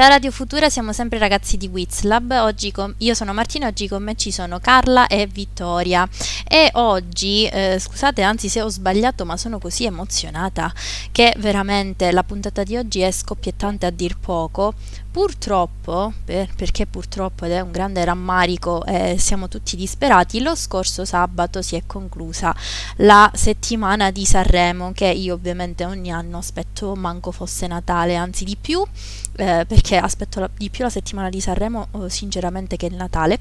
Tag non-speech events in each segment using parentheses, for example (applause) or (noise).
Ciao Radio Futura, siamo sempre ragazzi di Wizlab. Oggi con, io sono Martina, oggi con me ci sono Carla e Vittoria. E oggi, eh, scusate, anzi se ho sbagliato, ma sono così emozionata che veramente la puntata di oggi è scoppiettante a dir poco. Purtroppo, per, perché purtroppo ed è un grande rammarico e siamo tutti disperati, lo scorso sabato si è conclusa la settimana di Sanremo che io ovviamente ogni anno aspetto manco fosse Natale, anzi di più, eh, perché aspetto la, di più la settimana di Sanremo oh, sinceramente che il Natale.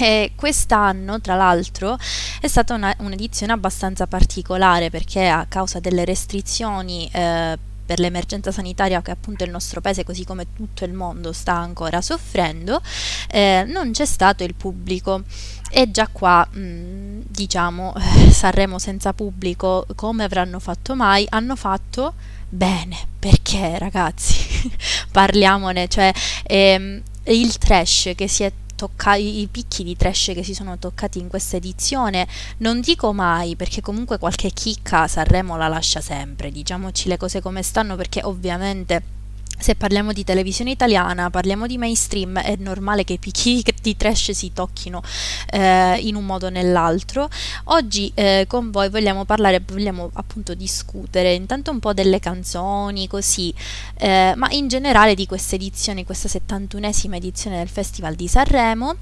E quest'anno, tra l'altro, è stata una, un'edizione abbastanza particolare perché a causa delle restrizioni eh, per l'emergenza sanitaria che appunto il nostro paese, così come tutto il mondo, sta ancora soffrendo, eh, non c'è stato il pubblico. E già qua, mh, diciamo, eh, Sanremo senza pubblico, come avranno fatto mai? Hanno fatto bene, perché ragazzi, (laughs) parliamone, cioè ehm, il trash che si è tocca- i picchi di trash che si sono toccati in questa edizione, non dico mai perché comunque qualche chicca Sanremo la lascia sempre, diciamoci le cose come stanno perché ovviamente se parliamo di televisione italiana, parliamo di mainstream, è normale che i picchi (laughs) di trash si tocchino eh, in un modo o nell'altro. Oggi eh, con voi vogliamo parlare, vogliamo appunto discutere intanto un po' delle canzoni, così, eh, ma in generale di questa edizione, questa 71esima edizione del Festival di Sanremo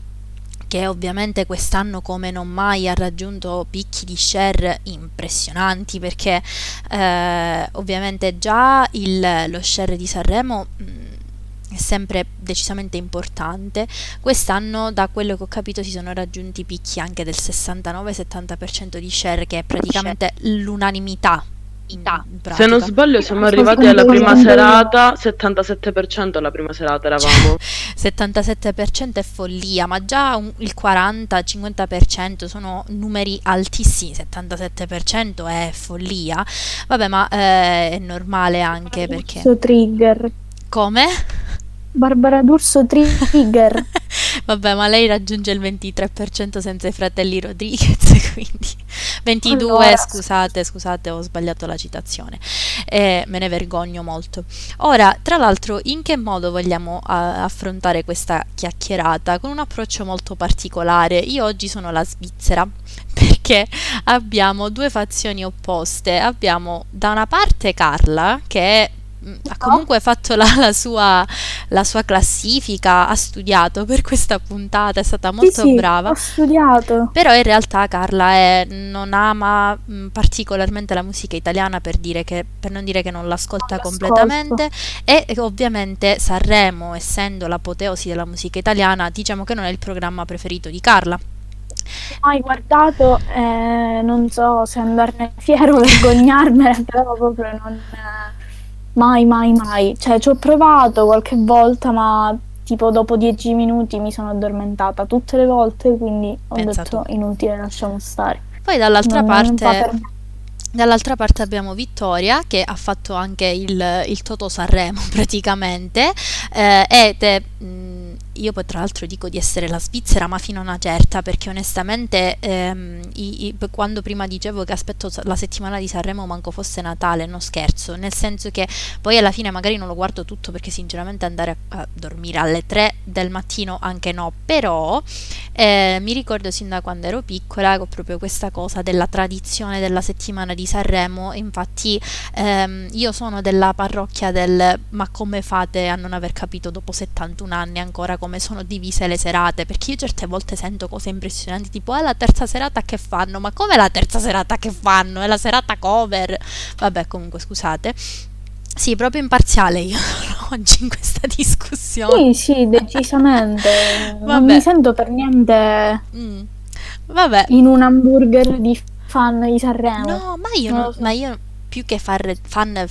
che ovviamente quest'anno come non mai ha raggiunto picchi di share impressionanti perché eh, ovviamente già il, lo share di Sanremo mh, mm, è sempre decisamente importante. Quest'anno, da quello che ho capito, si sono raggiunti picchi anche del 69-70% di share, che è praticamente l'unanimità se non sbaglio siamo arrivati alla prima serata, 77% alla prima serata eravamo. (laughs) 77% è follia, ma già un, il 40-50% sono numeri altissimi, 77% è follia. Vabbè, ma eh, è normale anche perché... trigger. Come? Barbara D'Urso trigger. (laughs) Vabbè, ma lei raggiunge il 23% senza i fratelli Rodriguez, (laughs) quindi 22, allora. scusate, scusate, ho sbagliato la citazione. Eh, me ne vergogno molto. Ora, tra l'altro, in che modo vogliamo uh, affrontare questa chiacchierata? Con un approccio molto particolare. Io oggi sono la Svizzera (laughs) perché abbiamo due fazioni opposte. Abbiamo da una parte Carla, che è ha comunque fatto la, la, sua, la, sua, classifica, ha studiato per questa puntata, è stata molto sì, sì, brava. Ho studiato. Però in realtà Carla è, non ama mh, mm, particolarmente la musica italiana per, che, per, non dire che non l'ascolta non completamente e ovviamente Sanremo, essendo l'apoteosi della musica italiana, diciamo che non è il programma preferito di Carla. Mai guardato, eh, non so se andarne fiero o (laughs) vergognarmene, però proprio non... Eh Mai, mai, mai. Cioè, ci ho provato qualche volta, ma tipo dopo dieci minuti mi sono addormentata tutte le volte, quindi ho Pensa detto inutile, lasciamo stare. Poi dall'altra non, parte... Non Dall'altra parte abbiamo Vittoria che ha fatto anche il, il Toto Sanremo (laughs) praticamente eh, ed è mh, io poi tra l'altro dico di essere la Svizzera, ma fino a una certa, perché onestamente ehm, i, i, quando prima dicevo che aspetto la settimana di Sanremo manco fosse Natale, non scherzo, nel senso che poi alla fine magari non lo guardo tutto perché sinceramente andare a, a dormire alle 3 del mattino anche no, però eh, mi ricordo sin da quando ero piccola proprio questa cosa della tradizione della settimana di Sanremo, infatti ehm, io sono della parrocchia del ma come fate a non aver capito dopo 71 anni ancora come come sono divise le serate, perché io certe volte sento cose impressionanti, tipo è la terza serata che fanno, ma come la terza serata che fanno? È la serata cover. Vabbè, comunque scusate. Sì, proprio imparziale io (laughs) oggi in questa discussione. Sì, sì, decisamente. (laughs) non mi sento per niente mm. Vabbè. in un hamburger di fan di Sanremo. No, ma io, non, so. ma io più che far, fan,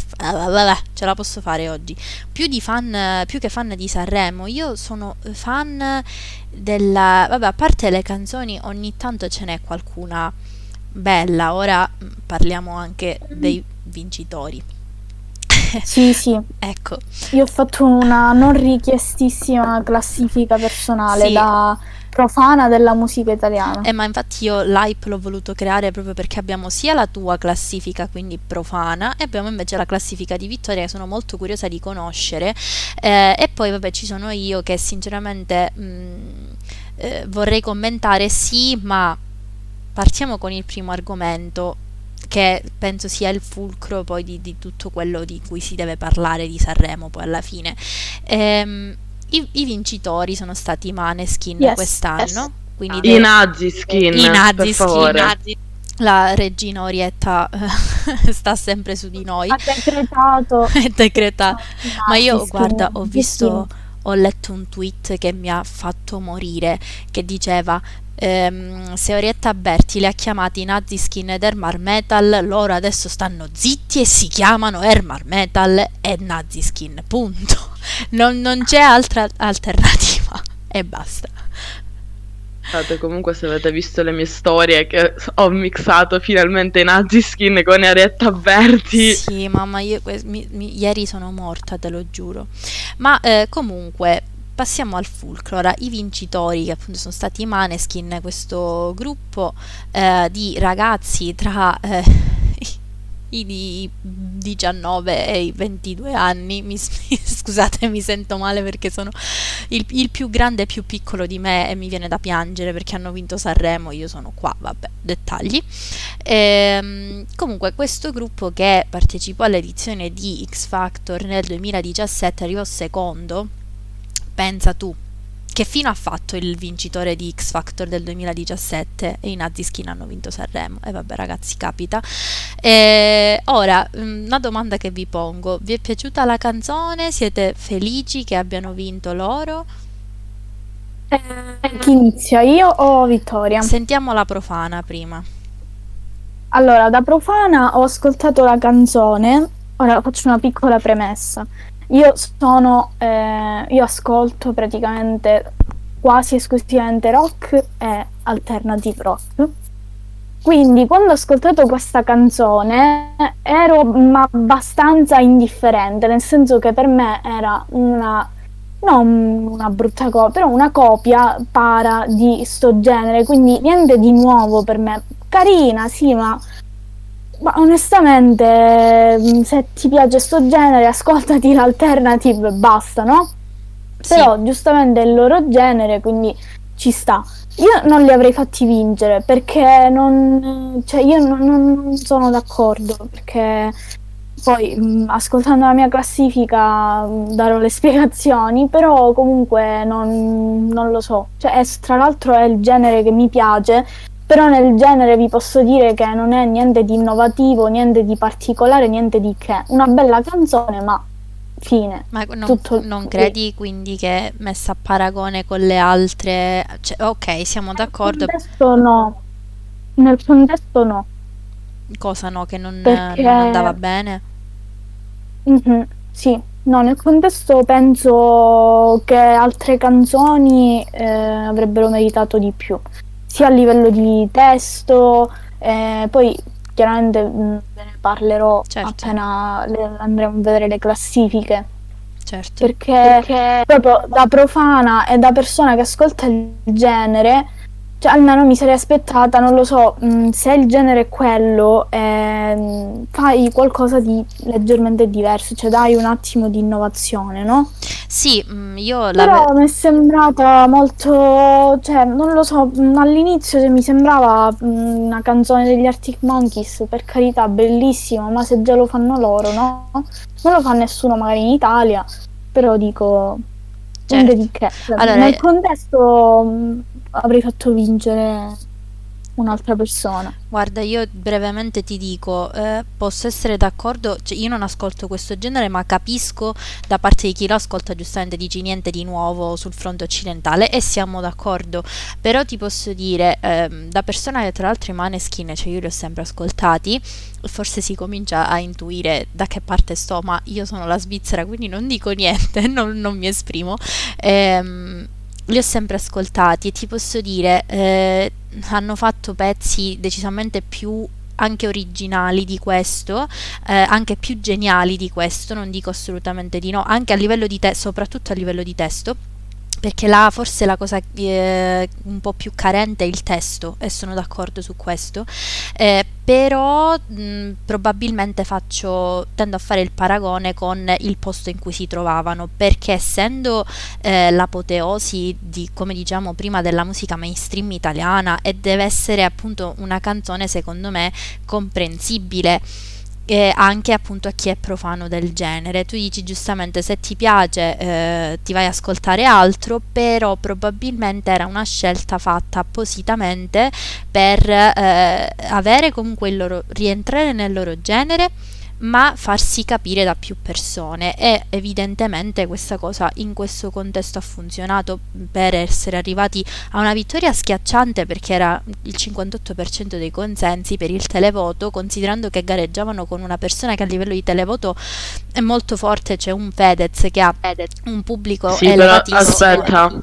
ce la posso fare oggi, più, di fan, più che fan di Sanremo, io sono fan della, vabbè, a parte le canzoni, ogni tanto ce n'è qualcuna bella, ora mm, parliamo anche dei vincitori. (laughs) Sì, sì. ecco. Io ho fatto una non richiestissima classifica personale Sì. da profana della musica italiana. Eh, ma infatti io l'hype l'ho voluto creare proprio perché abbiamo sia la tua classifica, quindi profana, e abbiamo invece la classifica di Vittoria che sono molto curiosa di conoscere. Eh, e poi, vabbè, ci sono io che sinceramente mh, eh, vorrei commentare, sì, ma partiamo con il primo argomento, che penso sia il fulcro poi di, di tutto quello di cui si deve parlare di Sanremo poi alla fine. Ehm, i, i vincitori sono stati i Maneskin Yes, quest'anno, yes. quindi I Nazi skin, i Nazi skin. Nazi. la regina Orietta eh, (laughs) sta sempre su di noi Ha decretato. (laughs) è decreta ma io guarda ho visto ho letto un tweet che mi ha fatto morire che diceva ehm, se Orietta Berti li ha chiamati Nazi Skin ed Ermar Metal loro adesso stanno zitti e si chiamano Ermar Metal e Nazi Skin punto (laughs) non, non c'è altra alternativa (laughs) e basta comunque se avete visto le mie storie che ho mixato finalmente i Nazi skin con Arietta Berti. Sì, mamma, io mi- mi- ieri sono morta, te lo giuro. Ma eh, comunque, passiamo al fulcro. Ora, i vincitori, che appunto sono stati i Maneskin, questo gruppo eh, di ragazzi tra eh, (laughs) i di 19 e i 22 anni, mi, (laughs) scusate, mi sento male perché sono il, il più grande e più piccolo di me e mi viene da piangere perché hanno vinto Sanremo, io sono qua, vabbè, dettagli. Ehm, comunque, questo gruppo che partecipò all'edizione di X Factor nel 2017 arrivò secondo. Pensa tu, che fino ha fatto il vincitore di X Factor del 2017 e i Nazi Skin hanno vinto Sanremo. E vabbè, ragazzi, capita. E ora, mm, una domanda che vi pongo: vi è piaciuta la canzone? Siete felici che abbiano vinto loro? Eh, chi inizia? Io o Vittoria? Sentiamo la profana prima. Allora, da profana ho ascoltato la canzone. Ora faccio una piccola premessa. Io sono, eh, io ascolto praticamente quasi esclusivamente rock e alternative rock. Quindi quando ho ascoltato questa canzone ero mm, abbastanza indifferente, nel senso che per me era una, non una brutta copia, però una copia para di sto genere, quindi niente di nuovo per me. Carina, sì, ma ma onestamente, mm, se ti piace sto genere, ascoltati l'alternative e basta, no? Sì. Però giustamente è il loro genere, quindi ci sta. Io non li avrei fatti vincere perché non, cioè io non, non sono d'accordo perché poi mh, ascoltando la mia classifica mh, darò le (laughs) spiegazioni, però comunque non, non lo so. Cioè, è- tra l'altro è il genere che mi piace, però nel genere vi posso dire che non è niente di innovativo, niente di particolare, niente di che. Una bella canzone, ma fine. Ma non, Tutto non credi quindi che messa a paragone con le altre... cioè, ok, siamo d'accordo. Nel contesto no. Nel contesto no. Cosa no, che non, Perché- non andava bene? Mhm, Sì, no, nel contesto penso che altre canzoni eh, avrebbero meritato di più, sia a livello di testo, eh, poi chiaramente mh, ve ne parlerò Certo. appena le- andremo a vedere le classifiche, Certo. perché proprio da profana e da persona che ascolta il genere, cioè almeno mi sarei aspettata, non lo so, mh, se il genere è quello, ehm, fai qualcosa di leggermente diverso, cioè dai un attimo di innovazione, no? Sì, mm, io la... Però mi è sembrata molto, cioè non lo so, mh, all'inizio se mi sembrava una canzone degli Arctic Monkeys, per carità, bellissima, ma se già lo fanno loro, no? Non lo fa nessuno magari in Italia, però dico, Certo. che. Cioè, Allora, Nel contesto avrei fatto vincere un'altra persona. Guarda, io brevemente ti dico, eh, posso essere d'accordo, cioè io non ascolto questo genere, ma capisco da parte di chi lo ascolta, giustamente dici niente di nuovo sul fronte occidentale e siamo d'accordo, però ti posso dire, ehm, da persona che tra l'altro i Maneskin, cioè io li ho sempre ascoltati, forse si comincia a intuire da che parte sto, ma io sono la Svizzera, quindi non dico niente, (laughs) non, non mi esprimo. Ehm, li ho sempre ascoltati e ti posso dire, eh, hanno fatto pezzi decisamente più anche originali di questo, eh, anche più geniali di questo, non dico assolutamente di no, anche a livello di testo, soprattutto a livello di testo perché là forse la cosa eh, un po' più carente è il testo e sono d'accordo su questo, eh, però mh, probabilmente faccio, tendo a fare il paragone con il posto in cui si trovavano, perché essendo eh, l'apoteosi di, come diciamo prima, della musica mainstream italiana e deve essere appunto una canzone secondo me comprensibile eh, anche appunto a chi è profano del genere. Tu dici giustamente se ti piace eh, ti vai a ascoltare altro, però probabilmente era una scelta fatta appositamente per eh, avere comunque il loro rientrare nel loro genere ma farsi capire da più persone. E evidentemente questa cosa in questo contesto ha funzionato per essere arrivati a una vittoria schiacciante perché era il 58% dei consensi per il televoto considerando che gareggiavano con una persona che a livello di televoto è molto forte c'è un Fedez che ha un pubblico sì, elevatissimo. aspetta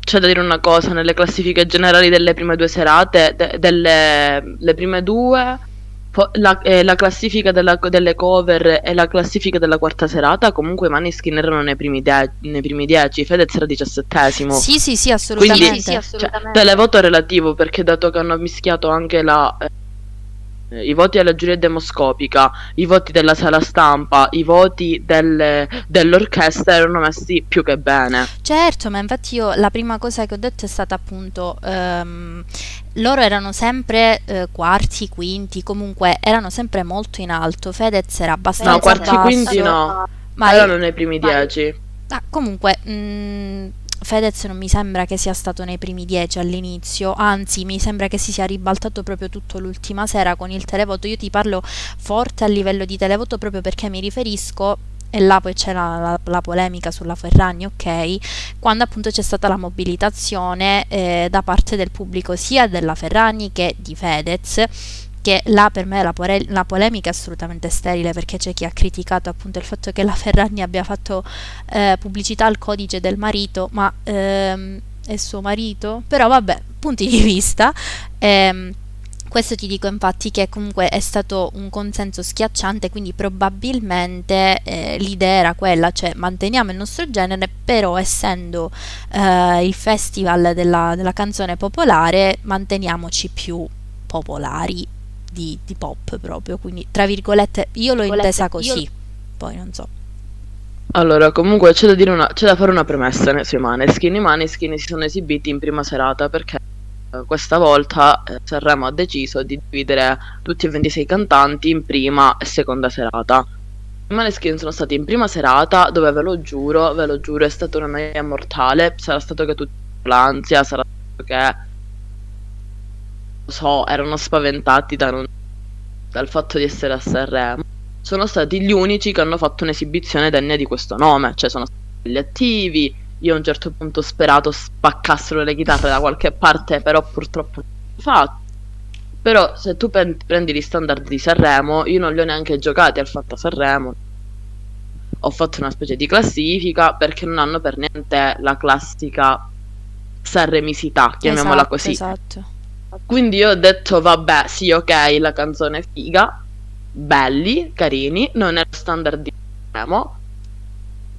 c'è da dire una cosa nelle classifiche generali delle prime due serate de- delle le prime due la, eh, la classifica della, delle cover e la classifica della quarta serata, comunque i Maneskin erano nei primi, de- nei primi dieci, Fedez era diciassettesimo. Sì, sì, sì, assolutamente. Quindi, sì, assolutamente. Cioè, televoto relativo, perché dato che hanno mischiato anche la... Eh, i voti alla giuria demoscopica, i voti della sala stampa, i voti del, dell'orchestra erano messi più che bene. Certo, ma infatti io la prima cosa che ho detto è stata appunto um, loro erano sempre uh, quarti, quinti, comunque erano sempre molto in alto. Fedez era abbastanza No, quarti, basso. quinti no. Ma erano nei primi dieci. Ah, comunque mh, mm, Fedez non mi sembra che sia stato nei primi dieci all'inizio, anzi mi sembra che si sia ribaltato proprio tutto l'ultima sera con il televoto. Io ti parlo forte a livello di televoto proprio perché mi riferisco e là poi c'è la, la, la, polemica sulla Ferragni, ok, quando appunto c'è stata la mobilitazione eh, da parte del pubblico sia della Ferragni che di Fedez che là per me la, pore- la, polemica è assolutamente sterile perché c'è chi ha criticato appunto il fatto che la Ferragni abbia fatto eh, pubblicità al codice del marito, ma ehm, è suo marito? Però vabbè, punti di vista. Ehm, questo ti dico infatti che comunque è stato un consenso schiacciante, quindi probabilmente eh, l'idea era quella, cioè manteniamo il nostro genere, però essendo eh, il festival della, della canzone popolare manteniamoci più popolari di, di, pop proprio, quindi tra virgolette io l'ho intesa così, io... poi non so. Allora, comunque c'è da, una, c'è da fare una premessa sui Maneskin. I Maneskin si sono esibiti in prima serata perché eh, questa volta eh, Sanremo ha deciso di dividere tutti e 26 cantanti in prima e seconda serata. I Maneskin sono stati in prima serata dove ve lo giuro, ve lo giuro, è stata una noia mortale. Sarà stato che tutti l'ansia, sarà stato che so, erano spaventati da non... dal fatto di essere a Sanremo, sono stati gli unici che hanno fatto un'esibizione degna di questo nome, cioè sono stati gli attivi, io a un certo punto ho sperato spaccassero le chitarre da qualche parte, però purtroppo non l'ho fatto. Però se tu prendi gli standard di Sanremo, io non li ho neanche giocati al fatto a Sanremo. Ho fatto una specie di classifica perché non hanno per niente la classica sanremisità, chiamiamola esatto, così. Esatto. Quindi io ho detto, vabbè, sì, ok, la canzone è figa, belli, carini, non è lo standard di Sanremo,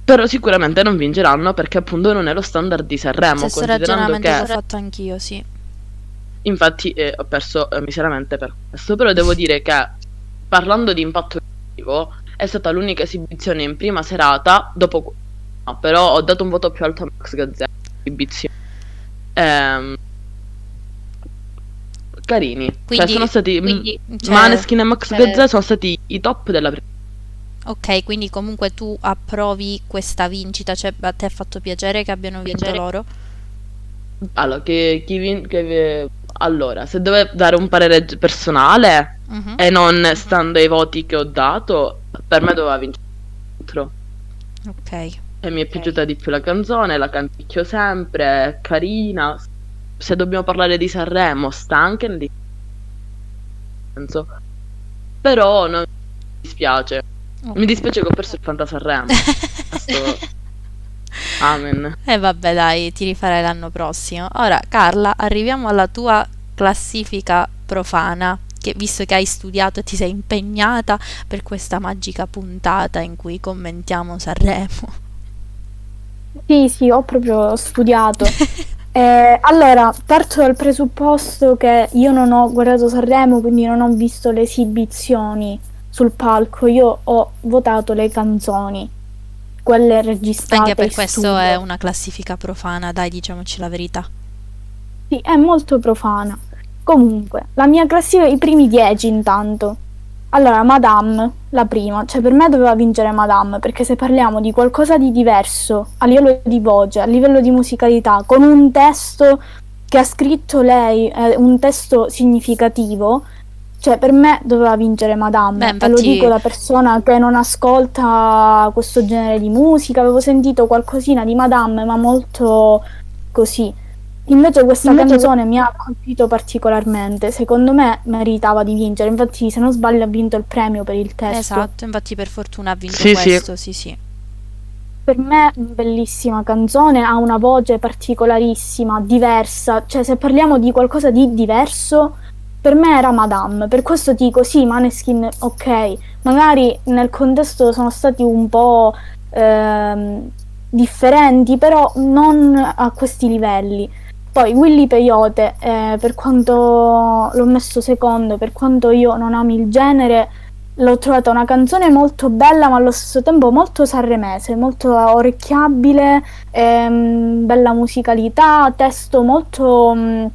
però sicuramente non vinceranno perché appunto non è lo standard di Sanremo. Stesso ragionamento che ho fatto anch'io, sì. Infatti eh, ho perso eh, miseramente per questo, però devo (laughs) dire che parlando di impatto creativo è stata l'unica esibizione in prima serata dopo... No, però ho dato un voto più alto a Max Gazzetta. Esibizione. Ehm carini. Cioè, quindi, cioè, sono stati quindi, cioè, Maneskin e Max cioè... Gazzè sono stati i top della prima. Ok, quindi comunque tu approvi questa vincita, cioè a te ha fatto piacere che abbiano vinto piacere. loro? Allora, che, chi vin- che, allora, se devo dare un parere personale uh-huh. e non stando ai voti che ho dato, per me doveva vincere l'altro. Ok. E mi è okay. piaciuta di più la canzone, la canticchio sempre, è carina, se dobbiamo parlare di Sanremo, sta anche nel senso. Però non mi dispiace. Okay. Mi dispiace che ho perso il Fanta Sanremo. (laughs) Amen. E eh vabbè, dai, ti rifarai l'anno prossimo. Ora, Carla, arriviamo alla tua classifica profana. che, visto che hai studiato e ti sei impegnata per questa magica puntata in cui commentiamo Sanremo. Sì, sì, ho proprio studiato. (laughs) eh, allora, parto dal presupposto che io non ho guardato Sanremo, quindi non ho visto le esibizioni sul palco, io ho votato le canzoni, quelle registrate. Anche per questo studio. è una classifica profana, dai, diciamoci la verità. Sì, è molto profana. Comunque, la mia classifica, i primi dieci intanto. Allora, Madame, la prima, cioè per me doveva vincere Madame, perché se parliamo di qualcosa di diverso a livello di voce, a livello di musicalità, con un testo che ha scritto lei, eh, un testo significativo, cioè per me doveva vincere Madame. Beh, E lo infatti- dico da persona che non ascolta questo genere di musica, avevo sentito qualcosina di Madame, ma molto così. Invece questa Invece- canzone mi ha colpito particolarmente, secondo me meritava di vincere, infatti se non sbaglio ha vinto il premio per il testo. Esatto, infatti per fortuna ha vinto Sì, sì. questo, sì sì. Per me bellissima canzone, ha una voce particolarissima, diversa, cioè se parliamo di qualcosa di diverso, per me era Madame, per questo dico sì, Maneskin ok, magari nel contesto sono stati un po' ehm, differenti, però non a questi livelli. Poi Willy Peyote, eh, per quanto l'ho messo secondo, per quanto io non ami il genere, l'ho trovata una canzone molto bella, ma allo stesso tempo molto sanremese, molto orecchiabile, ehm, bella musicalità, testo molto, mm,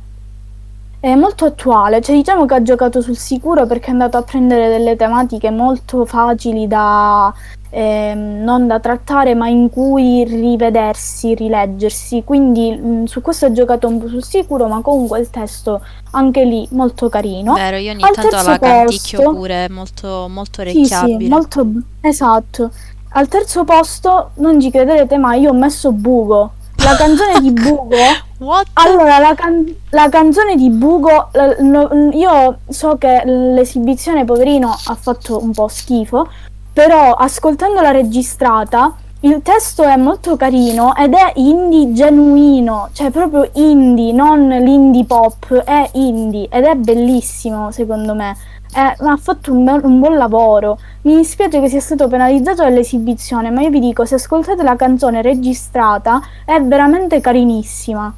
eh, molto attuale. Cioè, diciamo che ha giocato sul sicuro perché è andato a prendere delle tematiche molto facili da ehm, non da trattare, ma in cui rivedersi, rileggersi. Quindi mm, su questo ha giocato un po' sul sicuro, ma comunque il testo anche lì molto carino. Vero, io ogni Al tanto la canticchio posto- pure, molto, molto Sì, sì, orecchiabile. molto esatto. Al terzo posto, non ci crederete, ma io ho messo Bugo. La canzone di (laughs) Bugo. What? Allora, la, can- la canzone di Bugo, la- no- io so che l'esibizione, poverino, ha fatto un po' schifo, però ascoltandola registrata, il testo è molto carino ed è indie genuino, cioè proprio indie, non l'indie pop, è indie ed è bellissimo secondo me. Eh, ha fatto un, bel- un buon lavoro. Mi dispiace che sia stato penalizzato dall'esibizione, ma io vi dico, se ascoltate la canzone registrata è veramente carinissima.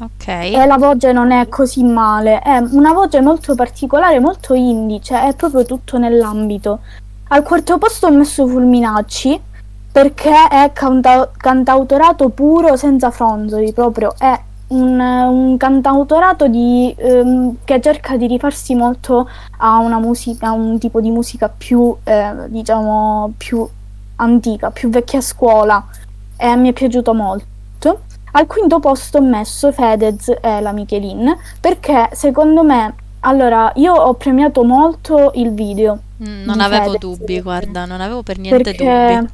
Ok. E la voce non è così male, è una voce molto particolare, molto indie, cioè è proprio tutto nell'ambito. Al quarto posto ho messo Fulminacci perché è canta- cantautorato puro senza fronzoli, proprio è un, un cantautorato di, ehm, che cerca di rifarsi molto a musica, a un tipo di musica più, eh, diciamo, più antica, più vecchia scuola e mi è piaciuto molto. Al quinto posto ho messo Fedez e la Michelin perché secondo me, allora, io ho premiato molto il video Mm, non avevo dubbi, guarda, non avevo per niente perché, dubbi.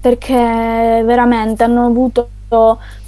perché veramente hanno avuto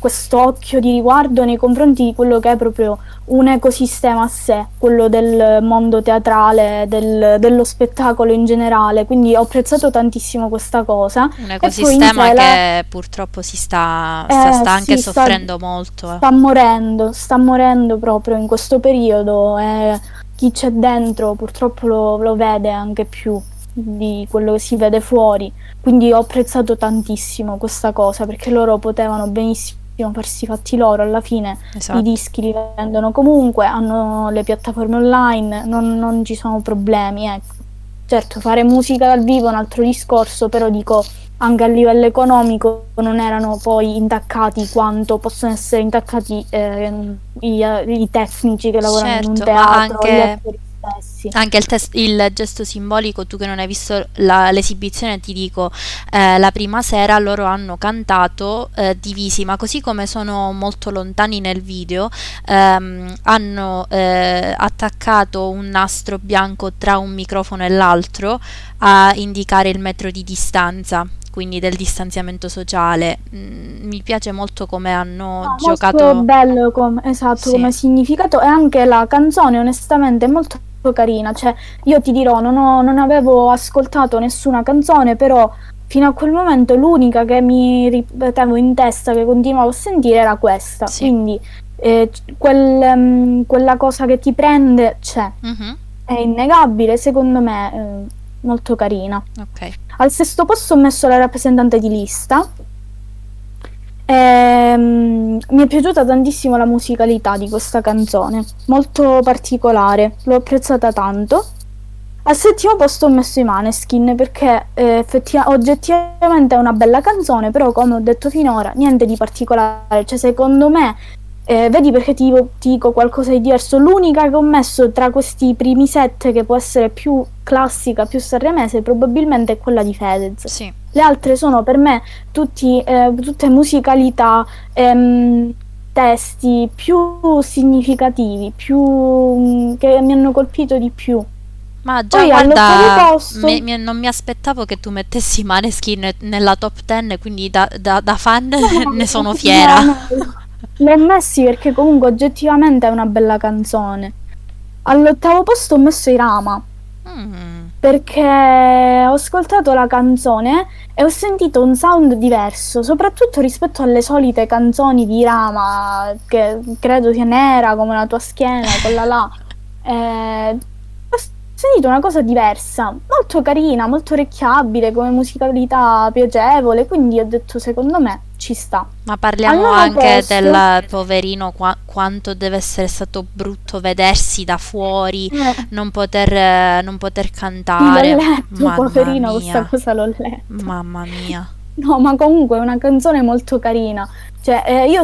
questo occhio di riguardo nei confronti di quello che è proprio un ecosistema a sé, quello del mondo teatrale, del- dello spettacolo in generale. Quindi ho apprezzato tantissimo questa cosa. Un ecosistema che purtroppo si sta, sta, Eh, sta anche sì, sta- soffrendo molto. eh. Sta morendo, sta morendo proprio in questo periodo e chi c'è dentro purtroppo lo, lo vede anche più di quello che si vede fuori. Quindi ho apprezzato tantissimo questa cosa perché loro potevano benissimo farsi i fatti loro, alla fine Esatto. i dischi li vendono comunque, hanno le piattaforme online, non, non ci sono problemi, ecco. Certo, fare musica dal vivo è un altro discorso, però dico anche a livello economico non erano poi intaccati quanto possono essere intaccati ehm, i, i tecnici che lavorano in un Certo, teatro, anche- gli attori stessi. Anche il, tes- il gesto simbolico, tu che non hai visto la- l'esibizione, ti dico, eh, la prima sera loro hanno cantato eh, divisi, ma così come sono molto lontani nel video, ehm, hanno eh, attaccato un nastro bianco tra un microfono e l'altro a indicare il metro di distanza, quindi del distanziamento sociale. Mm, mi piace molto come hanno No, giocato. molto bello come, esatto, Sì. come significato e anche la canzone onestamente è molto carina, cioè io ti dirò non, ho- non avevo ascoltato nessuna canzone però fino a quel momento l'unica che mi ripetevo in testa che continuavo a sentire era questa, Sì. quindi eh, quel, mm, quella cosa che ti prende c'è. Mhm. è innegabile, secondo me eh, molto carina. Ok. Al sesto posto ho messo la rappresentante di lista. Ehm, mi è piaciuta tantissimo la musicalità di questa canzone, molto particolare, l'ho apprezzata tanto. Al settimo posto ho messo i Maneskin perché eh, effettiva- oggettivamente è una bella canzone, però come ho detto finora, niente di particolare, cioè secondo me eh, vedi perché ti, ti dico qualcosa di diverso? L'unica che ho messo tra questi primi set che può essere più classica, più sanremese, probabilmente è quella di Fedez. Sì. Le altre sono per me tutti, eh, tutte musicalità, ehm, testi più significativi, più, mm, che mi hanno colpito di più. Ma già Poi guarda, posto- mi- mi- non mi aspettavo che tu mettessi Maneskin nella top 10, quindi da, da- da fan (laughs) ne sono fiera. No, no, (laughs) L'ho messi perché comunque oggettivamente è una bella canzone. All'ottavo posto ho messo i Rama Mm, perché ho ascoltato la canzone e ho sentito un sound diverso, soprattutto rispetto alle solite canzoni di Rama, che credo sia nera come la tua schiena, quella là. Eh, sentito una cosa diversa, molto carina, molto orecchiabile, come musicalità piacevole, quindi ho detto secondo me ci sta. Ma parliamo Al nono anche posto- del poverino, qua- quanto deve essere stato brutto vedersi da fuori, Eh, non poter, non poter cantare. l'ho letto, Mamma poverino, mia. questa cosa l'ho letta. Mamma mia. No, ma comunque è una canzone molto carina. Cioè, eh, io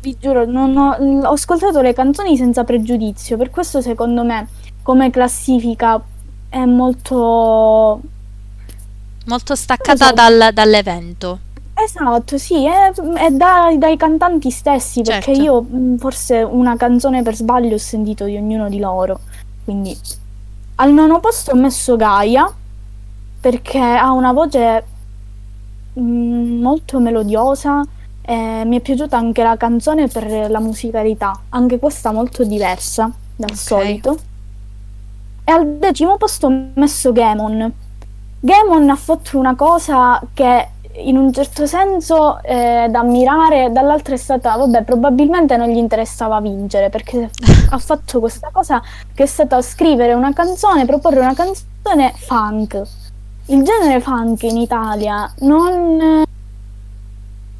vi giuro, non ho, ho ascoltato le canzoni senza pregiudizio, per questo secondo me come classifica è molto... Molto staccata so. dal- dall'evento. Esatto, sì, è, è dai, dai cantanti stessi, perché Certo. io mh, forse una canzone per sbaglio ho sentito di ognuno di loro. Quindi al nono posto ho messo Gaia, perché ha una voce mh, molto melodiosa. e mi è piaciuta anche la canzone per la musicalità, anche questa molto diversa dal Ok. solito. E al decimo posto ho messo Gamon. Gamon ha fatto una cosa che in un certo senso è da ammirare, dall'altra è stata, vabbè, probabilmente non gli interessava vincere perché ha (laughs) fatto questa cosa che è stata scrivere una canzone, proporre una canzone funk. Il genere funk in Italia non,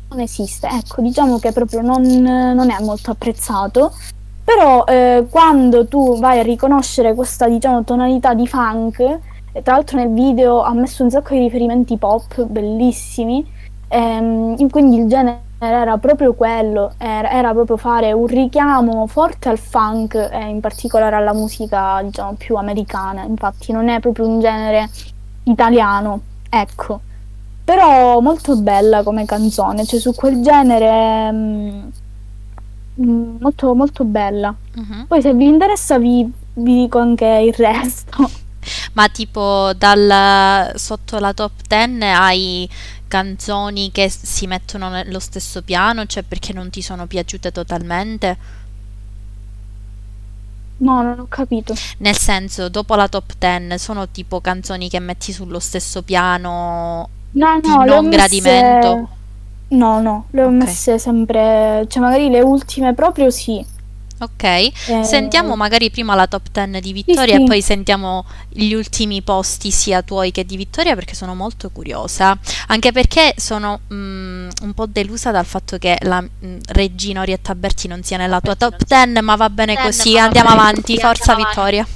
non esiste, ecco, diciamo che proprio non, non è molto apprezzato. Però eh, quando tu vai a riconoscere questa, diciamo, tonalità di funk, e tra l'altro nel video ha messo un sacco di riferimenti pop bellissimi, ehm, quindi il genere era proprio quello, era, era proprio fare un richiamo forte al funk e in particolare alla musica, diciamo, più americana, infatti non è proprio un genere italiano, ecco. Però molto bella come canzone, cioè su quel genere mm, mm, molto molto bella. Mhm. Poi se vi interessa vi, vi dico anche il resto. Ma tipo dal sotto la top 10 hai canzoni che si mettono nello stesso piano, cioè perché non ti sono piaciute totalmente? No, non ho capito. Nel senso, dopo la top 10 sono tipo canzoni che metti sullo stesso piano No, di no, ho non messe- gradimento? No, no, le ho Ok. messe sempre, cioè magari le ultime proprio sì. Ok, Eh, sentiamo magari prima la top 10 di Vittoria sì. e poi sentiamo gli ultimi posti sia tuoi che di Vittoria perché sono molto curiosa, anche perché sono mm, un po' delusa dal fatto che la mm, regina Orietta Berti non sia nella tua top 10, ma va bene così, andiamo avanti, forza Vittoria.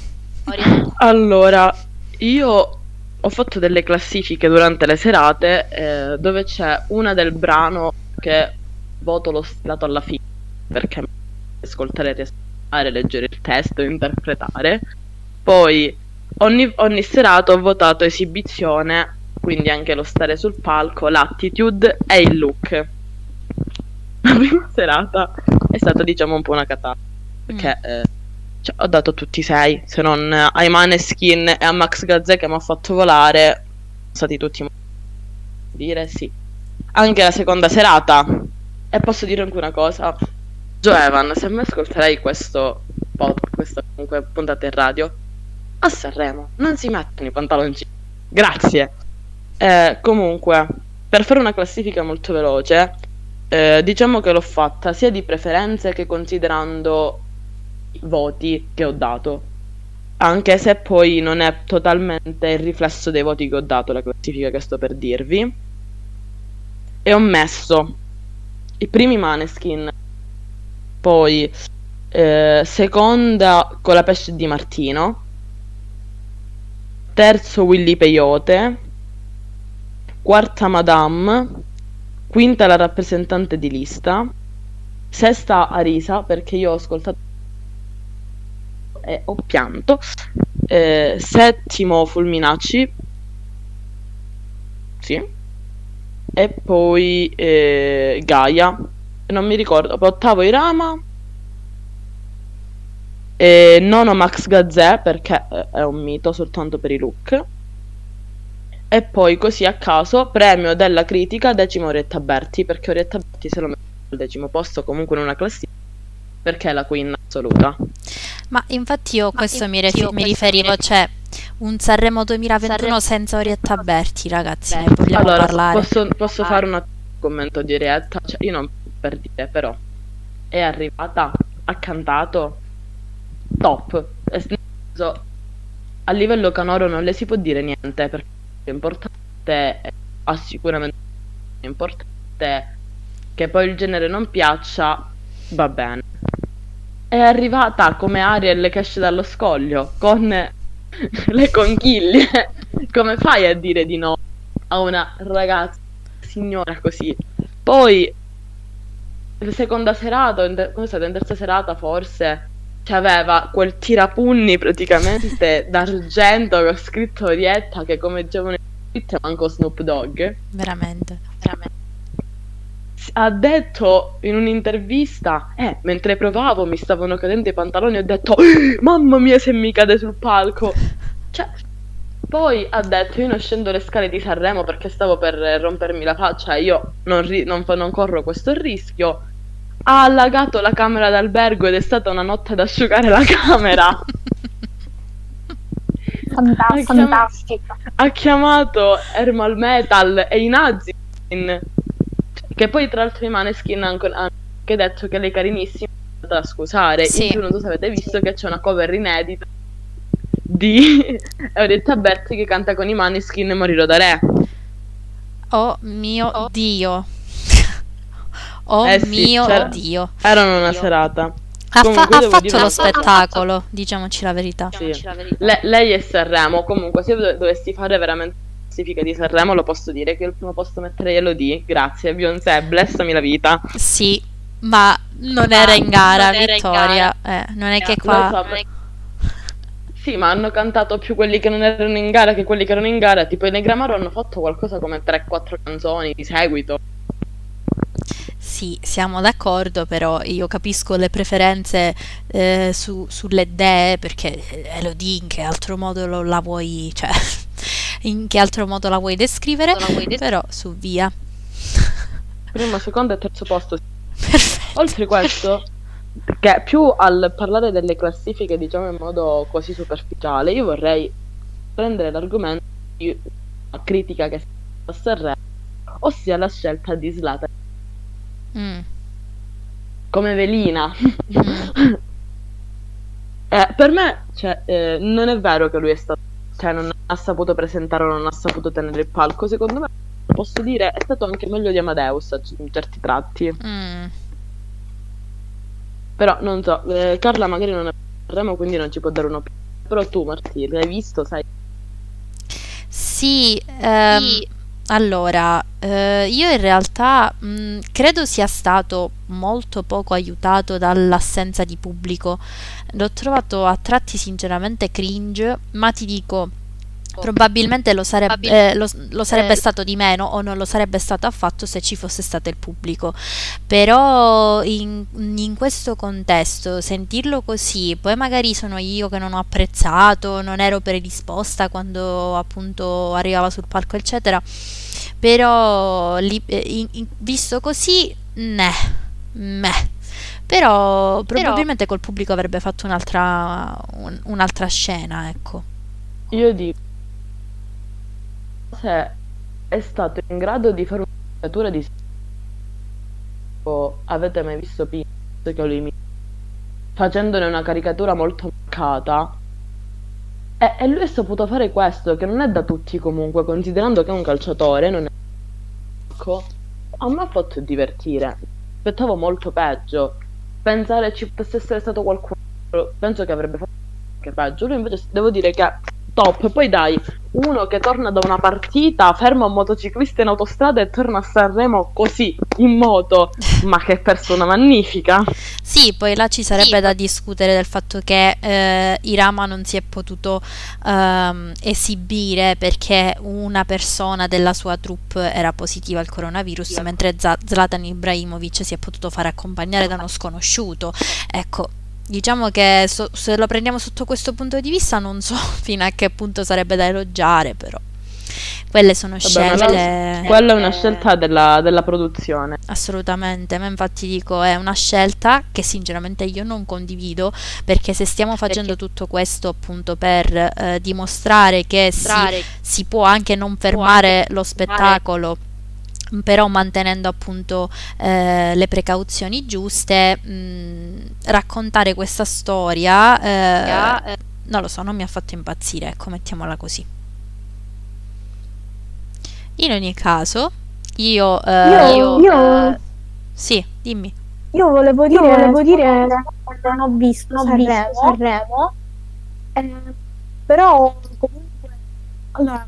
Allora, io ho fatto delle classifiche durante le serate eh, dove c'è una del brano che voto lo stilato alla fine perché ascoltare, riascoltare, leggere il testo, interpretare. Poi ogni, ogni serata ho votato esibizione, quindi anche lo stare sul palco, l'attitude e il look. La prima serata è stata diciamo un po' una catastrofe perché eh, cioè, ho dato tutti i sei, se non eh, ai Maneskin e a Max Gazzè che mi ha fatto volare, sono stati tutti dire sì. Anche la seconda serata, e posso dire anche una cosa, Joe Evan, se mi ascolterai questo podcast, questa comunque puntata in radio, a Sanremo non si mettono i pantaloncini. Grazie. Eh, comunque, per fare una classifica molto veloce, eh, diciamo che l'ho fatta sia di preferenze che considerando voti che ho dato. anche se poi non è totalmente il riflesso dei voti che ho dato la classifica che sto per dirvi. E ho messo i primi Maneskin, poi eh, seconda con la pesce di Martino, terzo Willy Peyote, quarta Madame, quinta la rappresentante di lista, sesta Arisa perché io ho ascoltato e ho pianto. Eh, settimo Fulminacci. Sì. E poi eh, Gaia. Non mi ricordo. Ottavo Irama. E nono Max Gazzè perché eh, è un mito soltanto per i look. E poi così a caso premio della critica decimo Orietta Berti perché Orietta Berti se lo mette al decimo posto comunque in una classifica perché è la queen assoluta. Ma infatti io questo mi, refi- mi riferivo, cioè un Sanremo 2021 Sanremo... senza Orietta Berti, ragazzi, ne vogliamo allora, parlare. Posso, posso fare un commento di Orietta? Cioè, io non per dire, però è arrivata, ha cantato top. Senso, a livello canoro non le si può dire niente perché è importante, ha sicuramente importante che poi il genere non piaccia, va bene è arrivata come Ariel che esce dallo scoglio con le conchiglie. (laughs) come fai a dire di no a una ragazza, signora così? Poi, seconda serata, in, come stata in terza serata forse, aveva quel tirapunni praticamente (laughs) d'argento ho scritto Orietta che come giovane manco Snoop Dogg. Veramente, veramente ha detto in un'intervista, eh, mentre provavo mi stavano cadendo i pantaloni, ho detto, mamma mia se mi cade sul palco. Cioè, poi ha detto, io non scendo le scale di Sanremo perché stavo per rompermi la faccia e io non, ri- non, non corro questo rischio. Ha allagato la camera d'albergo ed è stata una notte ad asciugare la camera. Fantastico. Ha, chiam- ha chiamato Ermal Metal e i nazi che poi tra l'altro i Maneskin hanno anche detto che lei è carinissima da scusare. Sì. In più non so se avete visto che c'è una cover inedita di (laughs) Orietta Berti che canta con i Maneskin Morirò da re. Oh mio oh. Dio. (laughs) oh eh sì, mio Dio. Erano una serata. Ha, fa- ha fatto lo spettacolo, diciamoci la verità. Sì. La verità. Le- lei è Sanremo, comunque se dovessi fare veramente classifica di Sanremo lo posso dire che il primo posto metterei Elodie, grazie Beyoncé, blessami la vita. Sì, ma non era in gara, non Vittoria, in gara. Eh, non è eh, che qua... So, è... Sì, ma hanno cantato più quelli che non erano in gara che quelli che erano in gara, tipo i Negramaro hanno fatto qualcosa come 3-4 canzoni di seguito. Sì, siamo d'accordo, però io capisco le preferenze eh, su, sulle idee perché Elodie in che altro modo lo, la vuoi, cioè in che altro modo la vuoi descrivere, la vuoi des- però su via. Primo, secondo e terzo posto. Perfetto. Oltre questo, che più al parlare delle classifiche, diciamo in modo così superficiale, io vorrei prendere l'argomento di una critica che sta a Sanremo, ossia la scelta di Slata mm. come velina. Mm. (laughs) eh, per me, cioè, eh, non è vero che lui è stato cioè non ha saputo presentare o non ha saputo tenere il palco, secondo me posso dire è stato anche meglio di Amadeus in certi tratti. Mm. Però non so, eh, Carla magari non è Remo, quindi non ci può dare un'opinione. Però tu, Martì, l'hai visto, sai? Sì, ehm, sì. Allora, eh, io in realtà mh, mm, credo sia stato molto poco aiutato dall'assenza di pubblico. L'ho trovato a tratti sinceramente cringe, ma ti dico, probabilmente lo sarebbe, eh, lo, lo sarebbe eh. stato di meno o non lo sarebbe stato affatto se ci fosse stato il pubblico. Però in, in, questo contesto sentirlo così, poi magari sono io che non ho apprezzato, non ero predisposta quando appunto arrivava sul palco, eccetera però li, eh, in, in, visto così, ne, meh. Però probabilmente Però, col pubblico avrebbe fatto un'altra, un, un'altra scena, ecco. Io dico, se è stato in grado di fare una di avete mai visto Pinto che lui mi facendone una caricatura molto marcata E, e lui ha saputo fare questo, che non è da tutti comunque, considerando che è un calciatore, non è... Ecco, a me ha fatto divertire. Aspettavo molto peggio. Pensare ci potesse essere stato qualcuno, penso che avrebbe fatto anche peggio. Lui invece devo dire che top. Poi dai, uno che torna da una partita, ferma un motociclista in autostrada e torna a Sanremo così, in moto. (laughs) Ma che persona magnifica! Sì, poi là ci sarebbe sì. da discutere del fatto che eh, Irama non si è potuto ehm, esibire perché una persona della sua troupe era positiva al coronavirus, yeah. mentre Z- Zlatan Ibrahimovic si è potuto fare accompagnare da uno sconosciuto. Ecco, Diciamo che so, se lo prendiamo sotto questo punto di vista non so (laughs) fino a che punto sarebbe da elogiare, però quelle sono Vabbè, scelte. quella è una scelta della, della, produzione. Assolutamente, ma infatti dico è una scelta che sinceramente io non condivido perché se stiamo facendo perché? tutto questo appunto per eh, dimostrare che si, si, può anche non fermare anche lo spettacolo però mantenendo appunto eh, le precauzioni giuste, mh, mm, raccontare questa storia, eh, non lo so, non mi ha fatto impazzire, ecco, mettiamola così. In ogni caso, io... Eh, io, io sì, dimmi. Io volevo dire, io volevo dire non ho visto non Sanremo, Sanremo eh, però comunque allora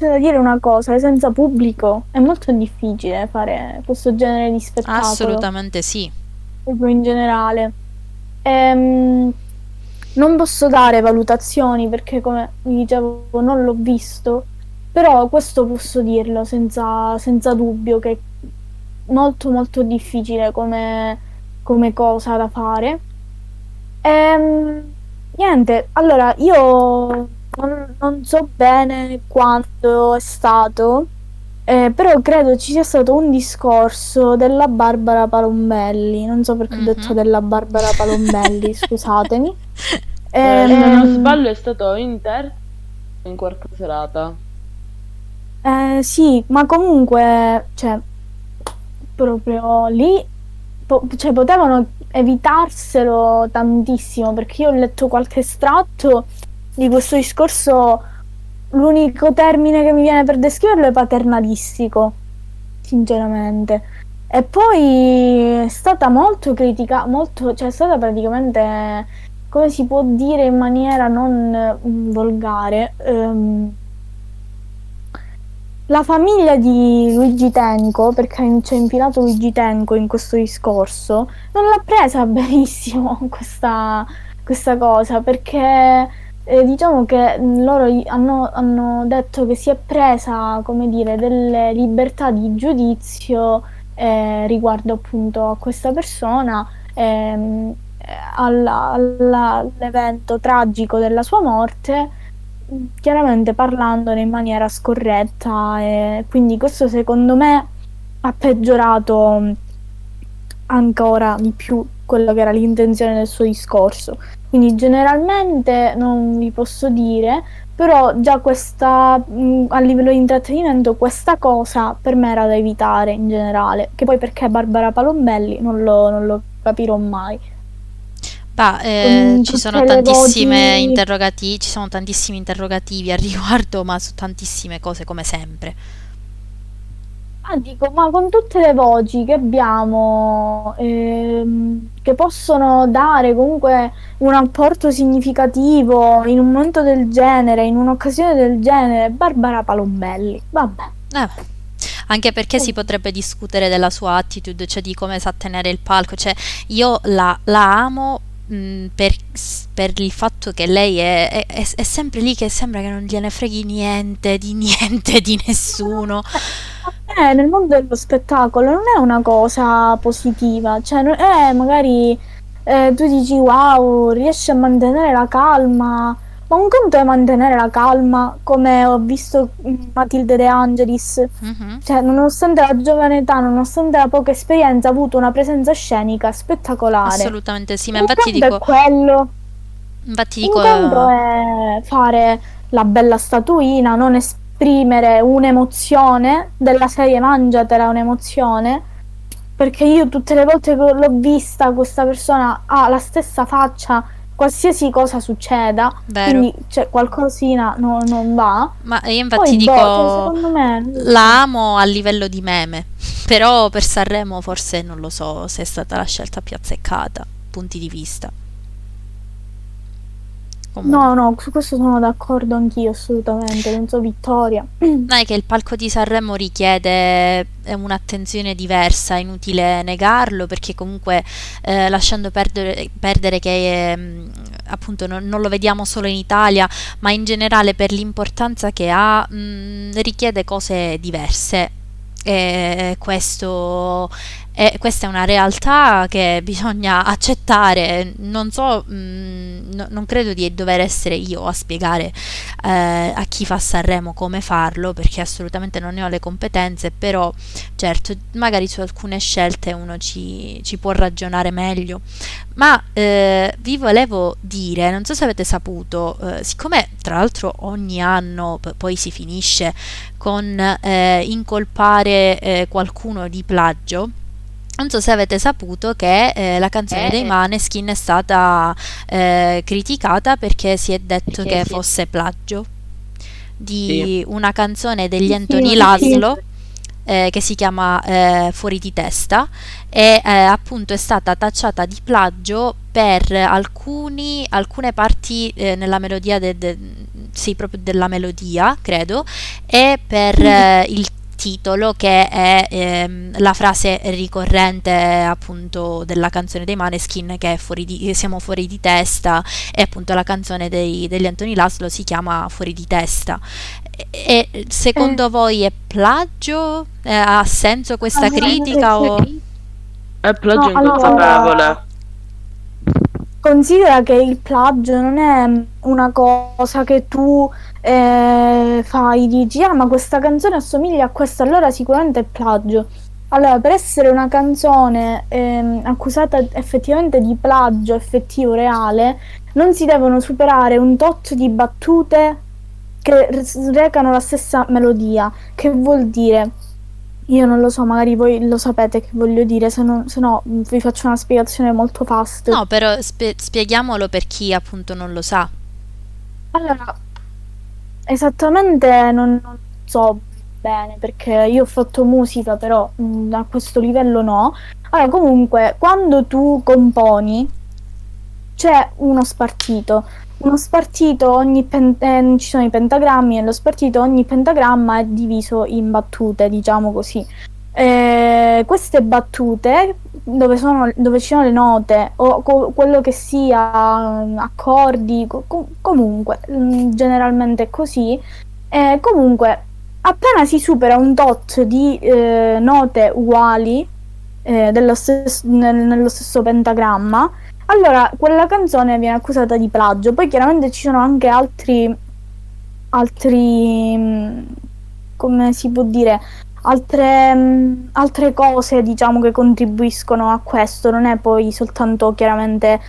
c'è da dire una cosa, senza pubblico è molto difficile fare questo genere di spettacolo. Assolutamente sì. Proprio in generale. Ehm, non posso dare valutazioni perché, come vi dicevo, non l'ho visto, però questo posso dirlo senza, senza dubbio che è molto molto difficile come, come cosa da fare. Ehm, niente, allora io non, non so bene quando è stato, eh, però credo ci sia stato un discorso della Barbara Palombelli. Non so perché mm-hmm. ho detto mhm. della Barbara Palombelli, (laughs) scusatemi. Eh, ehm, se non sbaglio è stato in terza in quarta serata. Eh, sì, ma comunque, cioè, proprio lì, po- cioè, potevano evitarselo tantissimo perché io ho letto qualche estratto di questo discorso l'unico termine che mi viene per descriverlo è paternalistico, sinceramente. E poi è stata molto critica, molto, cioè è stata praticamente, come si può dire in maniera non mm, volgare, ehm, la famiglia di Luigi Tenco, perché c'è infilato Luigi Tenco in questo discorso, non l'ha presa (laughs) benissimo questa, questa cosa, perché eh, diciamo che loro hanno, hanno, detto che si è presa, come dire, delle libertà di giudizio eh, riguardo appunto a questa persona, ehm, alla, alla, all'evento tragico della sua morte, chiaramente parlandone in maniera scorretta e quindi questo secondo me ha peggiorato ancora di più quello che era l'intenzione del suo discorso. Quindi generalmente non vi posso dire, però già questa mh, a livello di intrattenimento questa cosa per me era da evitare in generale, che poi perché Barbara Palombelli non lo, non lo capirò mai. Bah, eh, ci sono tantissime interrogativi, ci sono tantissimi interrogativi a riguardo, (laughs) ma su tantissime cose come sempre. Ah, dico, ma con tutte le voci che abbiamo, ehm, che possono dare comunque un apporto significativo in un momento del genere, in un'occasione del genere, Barbara Palombelli, vabbè. Eh, anche perché si potrebbe discutere della sua attitude, cioè di come sa tenere il palco, cioè io la, la amo per, per, il fatto che lei è, è, è, sempre lì che sembra che non gliene freghi niente, di (laughs) niente, di nessuno. Eh, nel mondo dello spettacolo non è una cosa positiva, cioè non è magari eh, tu dici wow, riesci a mantenere la calma, ma un conto è mantenere la calma, come ho visto Matilde De Angelis, mm-hmm. cioè nonostante la giovane età, nonostante la poca esperienza, ha avuto una presenza scenica spettacolare. Assolutamente sì, ma un infatti dico... è quello. Infatti dico... Un conto è fare la bella statuina, non esprimere un'emozione della serie mangiatela un'emozione perché io tutte le volte che l'ho vista questa persona ha la stessa faccia qualsiasi cosa succeda, Vero. quindi cioè, qualcosina no- non va. Ma io infatti Poi, dico, boh, cioè, secondo me... la amo a livello di meme, però per Sanremo forse non lo so se è stata la scelta più azzeccata, punti di vista. Comunque. No, no, su questo sono d'accordo anch'io, assolutamente. Non so, Vittoria. (clears throat) Non è che il palco di Sanremo richiede eh, un'attenzione diversa, è inutile negarlo, perché comunque eh, lasciando perdere, perdere che ehm, appunto non, non lo vediamo solo in Italia, ma in generale per l'importanza che ha, mh, richiede cose diverse. E questo è, questa è una realtà che bisogna accettare. Non so, mh, no- non credo di dover essere io a spiegare eh, a chi fa Sanremo come farlo, perché assolutamente non ne ho le competenze, però certo, magari su alcune scelte uno ci, ci può ragionare meglio. Ma eh, vi volevo dire, non so se avete saputo, eh, siccome tra l'altro ogni anno p- poi si finisce con eh, incolpare eh, qualcuno di plagio, non so se avete saputo che eh, la canzone dei Maneskin è stata eh, criticata perché si è detto che fosse plagio di una canzone degli Anthony sì. Laszlo eh, che si chiama eh, Fuori di testa e eh, appunto è stata tacciata di plagio per alcuni, alcune parti eh, nella melodia de- de- sì, proprio della melodia, credo, e per eh, il titolo che è ehm, la frase ricorrente appunto della canzone dei Maneskin che è fuori di, siamo fuori di testa e appunto la canzone dei, degli Anthony Laszlo si chiama Fuori di testa e e secondo voi è plagio? Eh, ha senso questa Ah, critica o... È plagio No, allora- inconsapevole. Considera che il plagio non è una cosa che tu eh, fai, dici, ah, ma questa canzone assomiglia a questa, allora sicuramente è plagio. Allora, per essere una canzone ehm, accusata effettivamente di plagio effettivo reale, non si devono superare un tot di battute che recano la stessa melodia, che vuol dire io non lo so, magari voi lo sapete che voglio dire, se no, se no mh, vi faccio una spiegazione molto fast. No, però spie- spieghiamolo per chi appunto non lo sa. Allora, esattamente non, non so bene perché io ho fatto musica, però mh, a questo livello no. Allora, comunque, quando tu componi c'è uno spartito. Uno spartito, ogni pen- eh, ci sono i pentagrammi e lo spartito, ogni pentagramma è diviso in battute, diciamo così. Eh, queste battute, dove, sono, dove ci sono le note o co- quello che sia, mm, accordi, co- co- comunque, mm, generalmente è così. Eh, comunque, appena si supera un tot di eh, note uguali eh, dello stes- nel- nello stesso pentagramma, allora quella canzone viene accusata di plagio. Poi chiaramente ci sono anche altri, altri, mm, come si può dire, altre, mm, altre cose diciamo che contribuiscono a questo. Non è poi soltanto chiaramente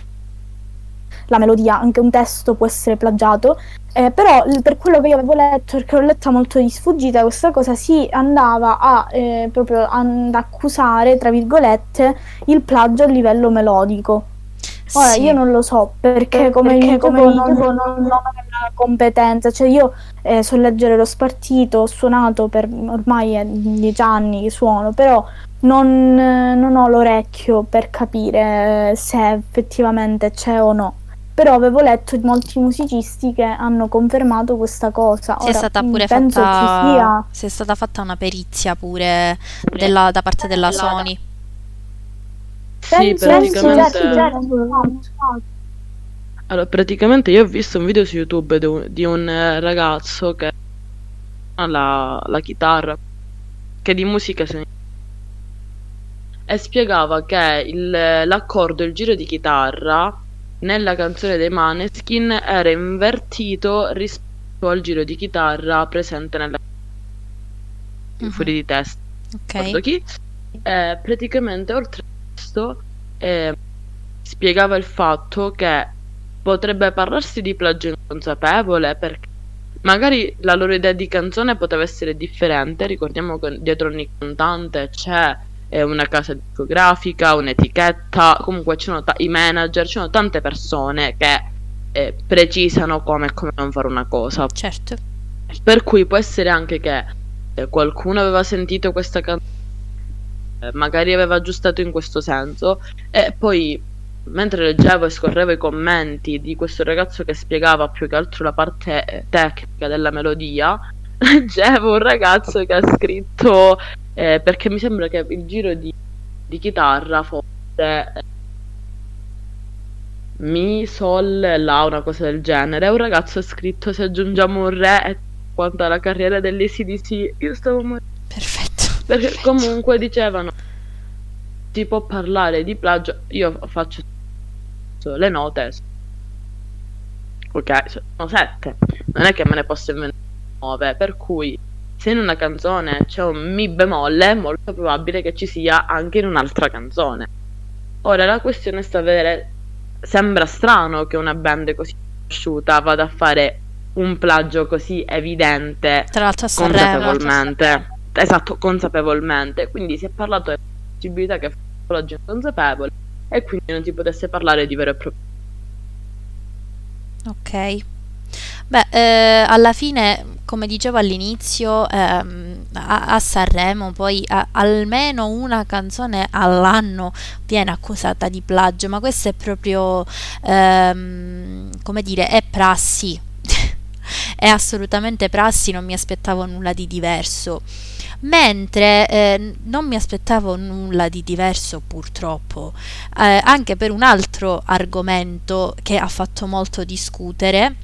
la melodia, anche un testo può essere plagiato. Eh, però per quello che io avevo letto, perché l'ho letta molto di sfuggita, questa cosa si andava a eh, proprio ad accusare, tra virgolette, il plagio a livello melodico. Ora Sì. io non lo so perché come, perché come non, non, non ho la competenza, cioè io eh, so leggere lo spartito, ho suonato per ormai è dieci anni che suono, però non, eh, non ho l'orecchio per capire eh, se effettivamente c'è o no. Però avevo letto di molti musicisti che hanno confermato questa cosa. Si è Ora, stata mh, pure penso ci fatta, sia. si è stata fatta una perizia pure della- da parte della Sony. Sì, Penso- praticamente... Allora, praticamente io ho visto un video su YouTube di un, di un, eh, ragazzo che ha la, la chitarra, che di musica se ne e spiegava che il- l'accordo, il giro di chitarra nella canzone dei Maneskin era invertito rispetto al giro di chitarra presente nella Mhm. fuori di testa. Ok. Eh, praticamente oltre a questo eh, spiegava il fatto che potrebbe parlarsi di plagio inconsapevole perché magari la loro idea di canzone poteva essere differente. Ricordiamo che dietro ogni cantante c'è eh, una casa discografica, un'etichetta, comunque c'erano ta- i manager, c'erano tante persone che eh, precisano come e come non fare una cosa. Certo. Per cui può essere anche che eh, qualcuno aveva sentito questa canzone, magari aveva aggiustato in questo senso, e poi mentre leggevo e scorrevo i commenti di questo ragazzo che spiegava più che altro la parte eh, tecnica della melodia, (laughs) leggevo un ragazzo che ha scritto, eh, perché mi sembra che il giro di, di chitarra fosse eh, Mi, Sol, La, una cosa del genere. Un ragazzo ha scritto se aggiungiamo un re quanto alla carriera dell'ACDC, io stavo morendo. Perfetto. Perché comunque dicevano si può parlare di plagio, io faccio le note, ok, sono sette, non è che me ne posso inventare nove, per cui se in una canzone c'è un mi bemolle, è molto probabile che ci sia anche in un'altra canzone. Ora la questione sta a vedere, sembra strano che una band così conosciuta vada a fare un plagio così evidente Tra l'altro consapevolmente. Esatto, consapevolmente. Quindi si è parlato della possibilità che fosse un plagio inconsapevole e quindi non si potesse parlare di vero e proprio. Ok. Beh, eh, alla fine, come dicevo all'inizio, ehm, a, a Sanremo poi a- almeno una canzone all'anno viene accusata di plagio, ma questo è proprio, ehm, come dire, è prassi. (laughs) È assolutamente prassi, non mi aspettavo nulla di diverso. Mentre eh, non mi aspettavo nulla di diverso purtroppo, eh, anche per un altro argomento che ha fatto molto discutere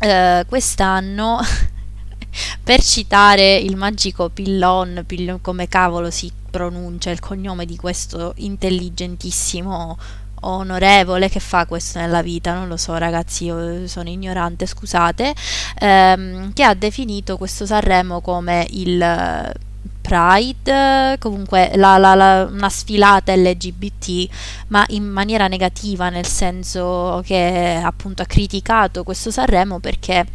eh, quest'anno, (laughs) per citare il magico Pillon, Pillon come cavolo si pronuncia il cognome di questo intelligentissimo onorevole che fa questo nella vita, non lo so ragazzi, io sono ignorante, scusate, ehm, che ha definito questo Sanremo come il Pride, comunque la, la, la, una sfilata LGBT, ma in maniera negativa, nel senso che appunto ha criticato questo Sanremo perché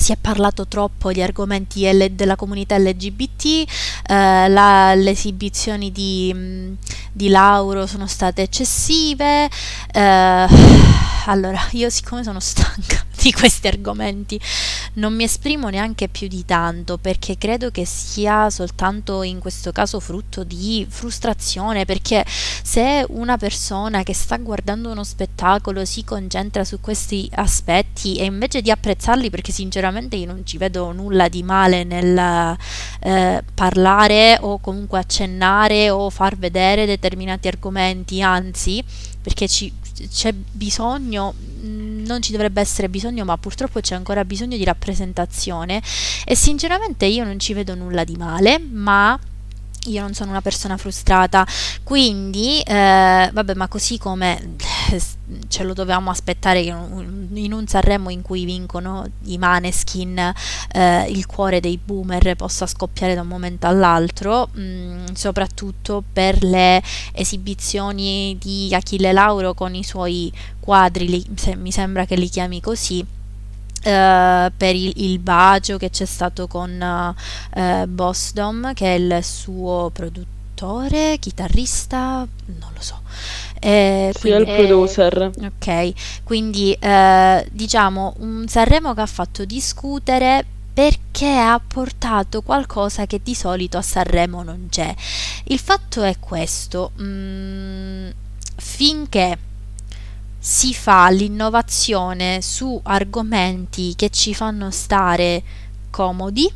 si è parlato troppo di argomenti della comunità LGBT, eh, la, le esibizioni di, di, Lauro sono state eccessive. Eh, (sighs) allora, io siccome sono stanca di (laughs) questi argomenti. Non mi esprimo neanche più di tanto perché credo che sia soltanto in questo caso frutto di frustrazione perché se una persona che sta guardando uno spettacolo si concentra su questi aspetti e invece di apprezzarli perché sinceramente io non ci vedo nulla di male nel eh, parlare o comunque accennare o far vedere determinati argomenti anzi perché ci, c'è bisogno, non ci dovrebbe essere bisogno, ma purtroppo c'è ancora bisogno di rappresentazione. E sinceramente io non ci vedo nulla di male, ma io non sono una persona frustrata, quindi eh, vabbè, ma così come ce lo dovevamo aspettare in un Sanremo in cui vincono i Maneskin eh, il cuore dei boomer possa scoppiare da un momento all'altro, mh, mm, soprattutto per le esibizioni di Achille Lauro con i suoi quadri, li, se, mi sembra che li chiami così Uh, per il, il, bacio che c'è stato con uh, Bosdom, che è il suo produttore, chitarrista, non lo so. Eh, sì, quindi, è il producer. Eh, ok, quindi eh, diciamo un Sanremo che ha fatto discutere perché ha portato qualcosa che di solito a Sanremo non c'è. Il fatto è questo, mm, finché si fa l'innovazione su argomenti che ci fanno stare comodi,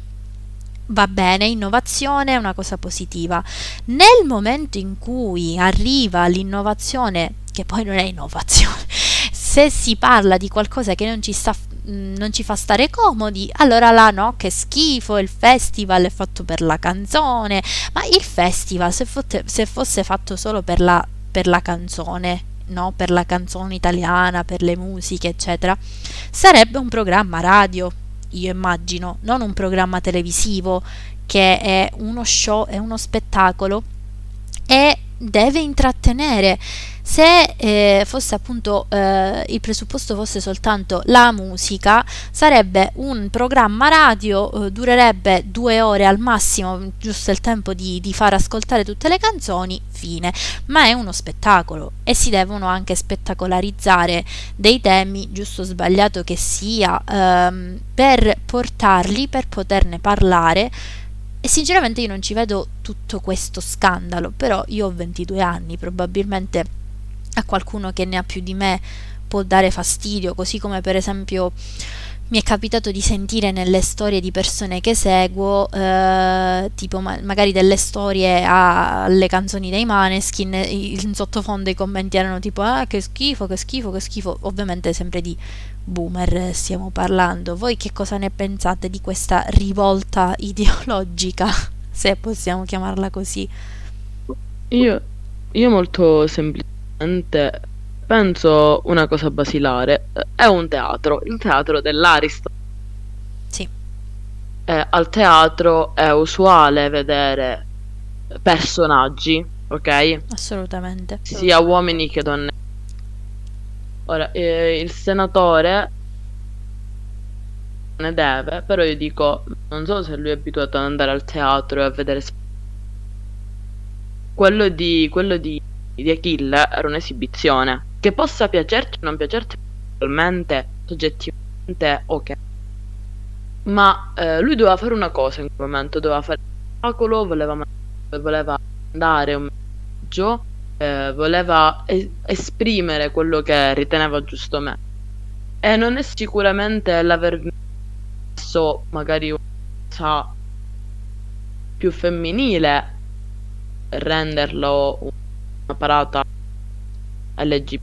va bene, innovazione è una cosa positiva. Nel momento in cui arriva l'innovazione, che poi non è innovazione, (laughs) se si parla di qualcosa che non ci, sta, mm, non ci fa stare comodi, allora là no, che schifo, il festival è fatto per la canzone, ma il festival se, fotte, se fosse fatto solo per la, per la canzone, no? per la canzone italiana, per le musiche, eccetera, sarebbe un programma radio, io immagino, non un programma televisivo che è uno show, è uno spettacolo e deve intrattenere, se eh, fosse appunto eh, il presupposto fosse soltanto la musica, sarebbe un programma radio, eh, durerebbe due ore al massimo, giusto il tempo di, di far ascoltare tutte le canzoni, fine. Ma è uno spettacolo e si devono anche spettacolarizzare dei temi, giusto o sbagliato che sia, ehm, per portarli, per poterne parlare e sinceramente io non ci vedo tutto questo scandalo, però io ho 22 anni, probabilmente a qualcuno che ne ha più di me può dare fastidio, così come per esempio mi è capitato di sentire nelle storie di persone che seguo, eh, tipo ma- magari delle storie alle canzoni dei Maneskin, in sottofondo i commenti erano tipo ah che schifo, che schifo, che schifo, ovviamente sempre di boomer stiamo parlando. Voi che cosa ne pensate di questa rivolta (laughs) ideologica, se possiamo chiamarla così? Io, io molto semplicemente penso una cosa basilare. È un teatro, il teatro dell'Aristo. Sì. Eh, al teatro è usuale vedere personaggi, ok? Assolutamente. Sia uomini che donne Ora, eh, il senatore ne deve, però io dico, non so se lui è abituato ad andare al teatro e a vedere... Quello di, quello di, di Achille era un'esibizione. Che possa piacerti o non piacerti, probabilmente, soggettivamente, ok. Ma eh, lui doveva fare una cosa in quel momento, doveva fare spettacolo, voleva, voleva andare un messaggio eh, voleva es- esprimere quello che riteneva giusto me. E non è sicuramente l'aver messo magari una cosa più femminile renderlo una parata LGBT.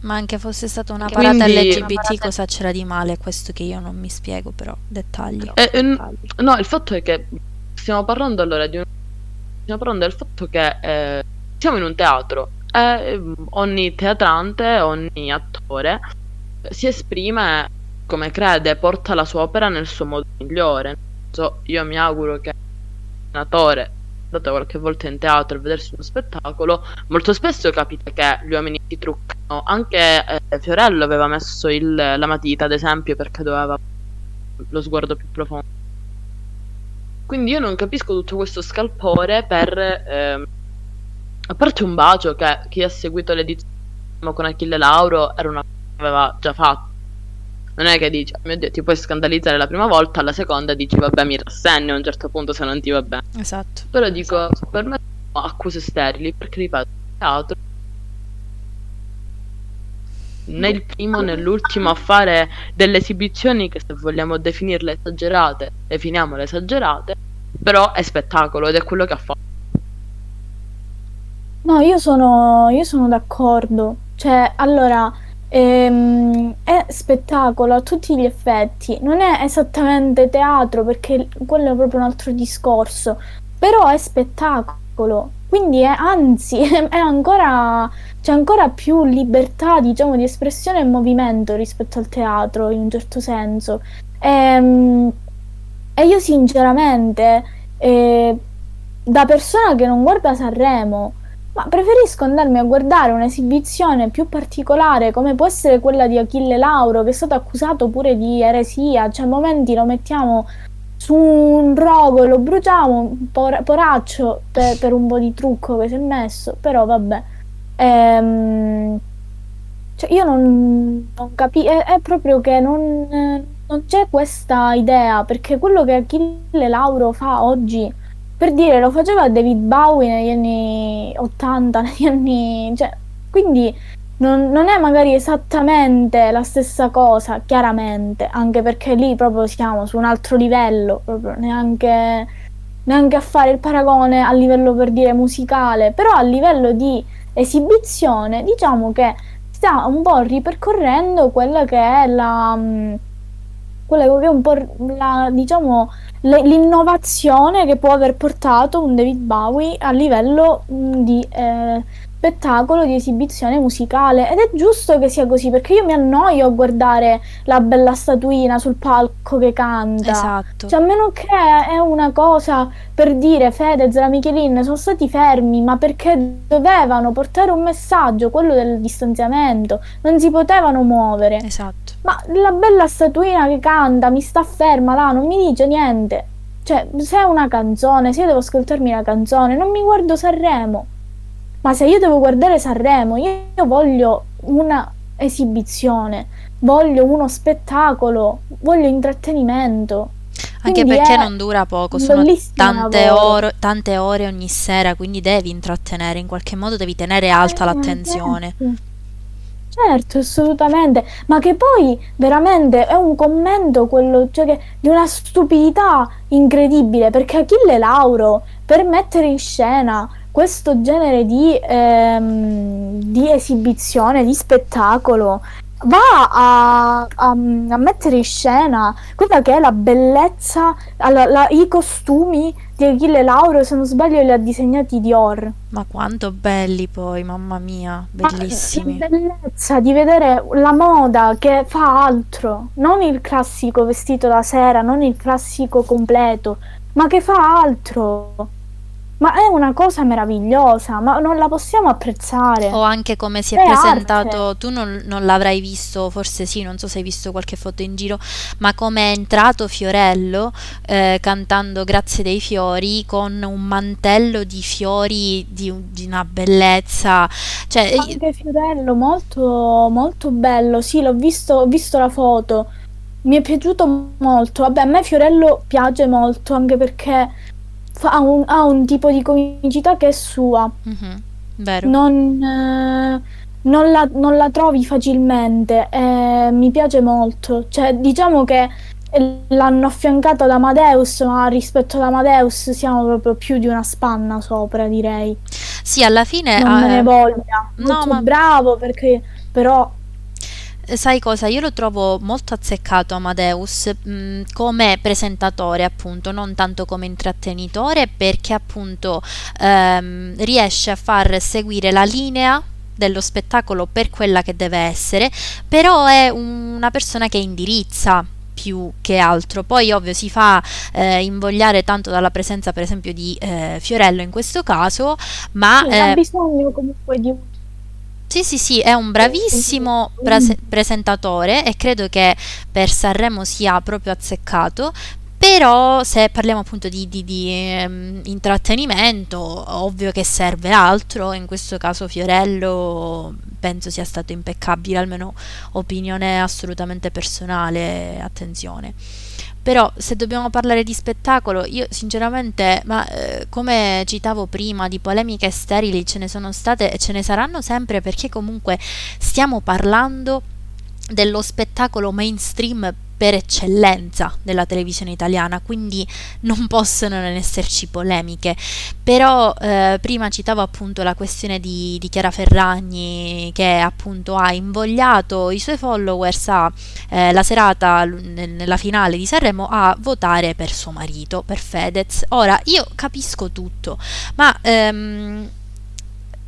Ma anche fosse stata una parata Quindi, LGBT, una parata... cosa c'era di male? Questo che io non mi spiego, però dettagli. Eh, eh, no, il fatto è che stiamo parlando allora di un... stiamo parlando del fatto che eh, siamo in un teatro e ogni teatrante, ogni attore si esprime come crede, porta la sua opera nel suo modo migliore. So, io mi auguro che un attore andato qualche volta in teatro a vedersi uno spettacolo, molto spesso capita che gli uomini si truccano. Anche eh, Fiorello aveva messo il, la matita, ad esempio, perché doveva lo sguardo più profondo. Quindi io non capisco tutto questo scalpore per eh, a parte un bacio che chi ha seguito l'edizione con Achille Lauro era una cosa che aveva già fatto. Non è che dici, oh mio Dio, ti puoi scandalizzare la prima volta, alla seconda dici, vabbè, mi rassegno a un certo punto se non ti va bene. Esatto. Però dico, esatto. per me sono accuse sterili, perché ripeto, teatro né il primo né l'ultimo a fare delle esibizioni che se vogliamo definirle esagerate, definiamole esagerate, però è spettacolo ed è quello che ha fatto. No, io sono, io sono d'accordo. Cioè, allora, ehm, è spettacolo a tutti gli effetti. Non è esattamente teatro perché quello è proprio un altro discorso. Però è spettacolo. Quindi è, anzi, (laughs) è ancora, c'è ancora più libertà, diciamo, di espressione e movimento rispetto al teatro, in un certo senso. E, ehm, e io sinceramente, eh, da persona che non guarda Sanremo, ma preferisco andarmi a guardare un'esibizione più particolare come può essere quella di Achille Lauro che è stato accusato pure di eresia, cioè a momenti lo mettiamo su un rogo e lo bruciamo, por- poraccio per, per, un po' di trucco che si è messo, però vabbè. Ehm, cioè io non, non capisco, è, è, proprio che non, non c'è questa idea, perché quello che Achille Lauro fa oggi per dire, lo faceva David Bowie negli anni 80, (laughs) negli anni... Cioè, quindi non, non, è magari esattamente la stessa cosa, chiaramente, anche perché lì proprio siamo su un altro livello, proprio neanche, neanche a fare il paragone a livello per dire musicale, però a livello di esibizione diciamo che sta un po' ripercorrendo quella che è la... quella è un po' la, diciamo, le, l'innovazione che può aver portato un David Bowie a livello mh, di, eh, spettacolo di esibizione musicale ed è giusto che sia così perché io mi annoio a guardare la bella statuina sul palco che canta. Esatto. Cioè, a meno che è una cosa per dire Fedez e la Michelin sono stati fermi, ma perché dovevano portare un messaggio, quello del distanziamento, non si potevano muovere. Esatto. Ma la bella statuina che canta mi sta ferma là, non mi dice niente. Cioè, se è una canzone, se io devo ascoltarmi la canzone, non mi guardo Sanremo. Ma se io devo guardare Sanremo, io, io voglio una esibizione, voglio uno spettacolo, voglio intrattenimento. Anche Quindi perché non dura poco, sono tante ore, tante ore ogni sera, quindi devi intrattenere, in qualche modo devi tenere alta Eh, l'attenzione. certo. Certo, assolutamente, ma che poi veramente è un commento quello, cioè che- di una stupidità incredibile, perché Achille Lauro per mettere in scena questo genere di, ehm, di esibizione, di spettacolo, va a, a- a mettere in scena quella che è la bellezza, allora, la- i costumi di Achille Lauro, se non sbaglio li ha disegnati Dior. Ma quanto belli poi, mamma mia, Ma bellissimi. La bellezza di vedere la moda che fa altro, non il classico vestito da sera, non il classico completo, ma che fa altro. Ma è una cosa meravigliosa, ma non la possiamo apprezzare. O anche come si è È presentato, arte. tu non, non l'avrai visto, forse sì, non so se hai visto qualche foto in giro, ma come è entrato Fiorello eh, cantando Grazie dei fiori con un mantello di fiori di, di una bellezza. Cioè, Anche Fiorello, molto, molto bello. Sì, l'ho visto, ho visto la foto. Mi è piaciuto molto. Vabbè, a me Fiorello piace molto anche perché fa un- ha un tipo di comicità che è sua. mhm, vero. non, eh, non la, non la trovi facilmente e mi piace molto. Cioè, diciamo che l'hanno affiancato ad Amadeus, ma rispetto ad Amadeus siamo proprio più di una spanna sopra, direi. Sì, alla fine... Non me eh, ne voglia. no, Molto ma- bravo perché però Sai cosa? Io lo trovo molto azzeccato Amadeus mh, come presentatore, appunto, non tanto come intrattenitore, perché appunto ehm, riesce a far seguire la linea dello spettacolo per quella che deve essere, però è una persona che indirizza più che altro. Poi ovvio si fa eh, invogliare tanto dalla presenza per esempio di eh, Fiorello in questo caso, ma sì, ha eh, bisogno comunque di un sì, sì, sì, è un bravissimo prese- presentatore e credo che per Sanremo sia proprio azzeccato. Però se parliamo appunto di, di- di, ehm, intrattenimento, ovvio che serve altro, in questo caso Fiorello penso sia stato impeccabile, almeno opinione assolutamente personale, attenzione. Però se dobbiamo parlare di spettacolo, io sinceramente, ma eh, come citavo prima, di polemiche sterili ce ne sono state e ce ne saranno sempre perché comunque stiamo parlando dello spettacolo mainstream per eccellenza della televisione italiana, quindi non possono non esserci polemiche. Però eh, prima citavo appunto la questione di, di Chiara Ferragni che appunto ha invogliato i suoi followers a eh, la serata nella finale di Sanremo a votare per suo marito, per Fedez. Ora io capisco tutto, ma ehm,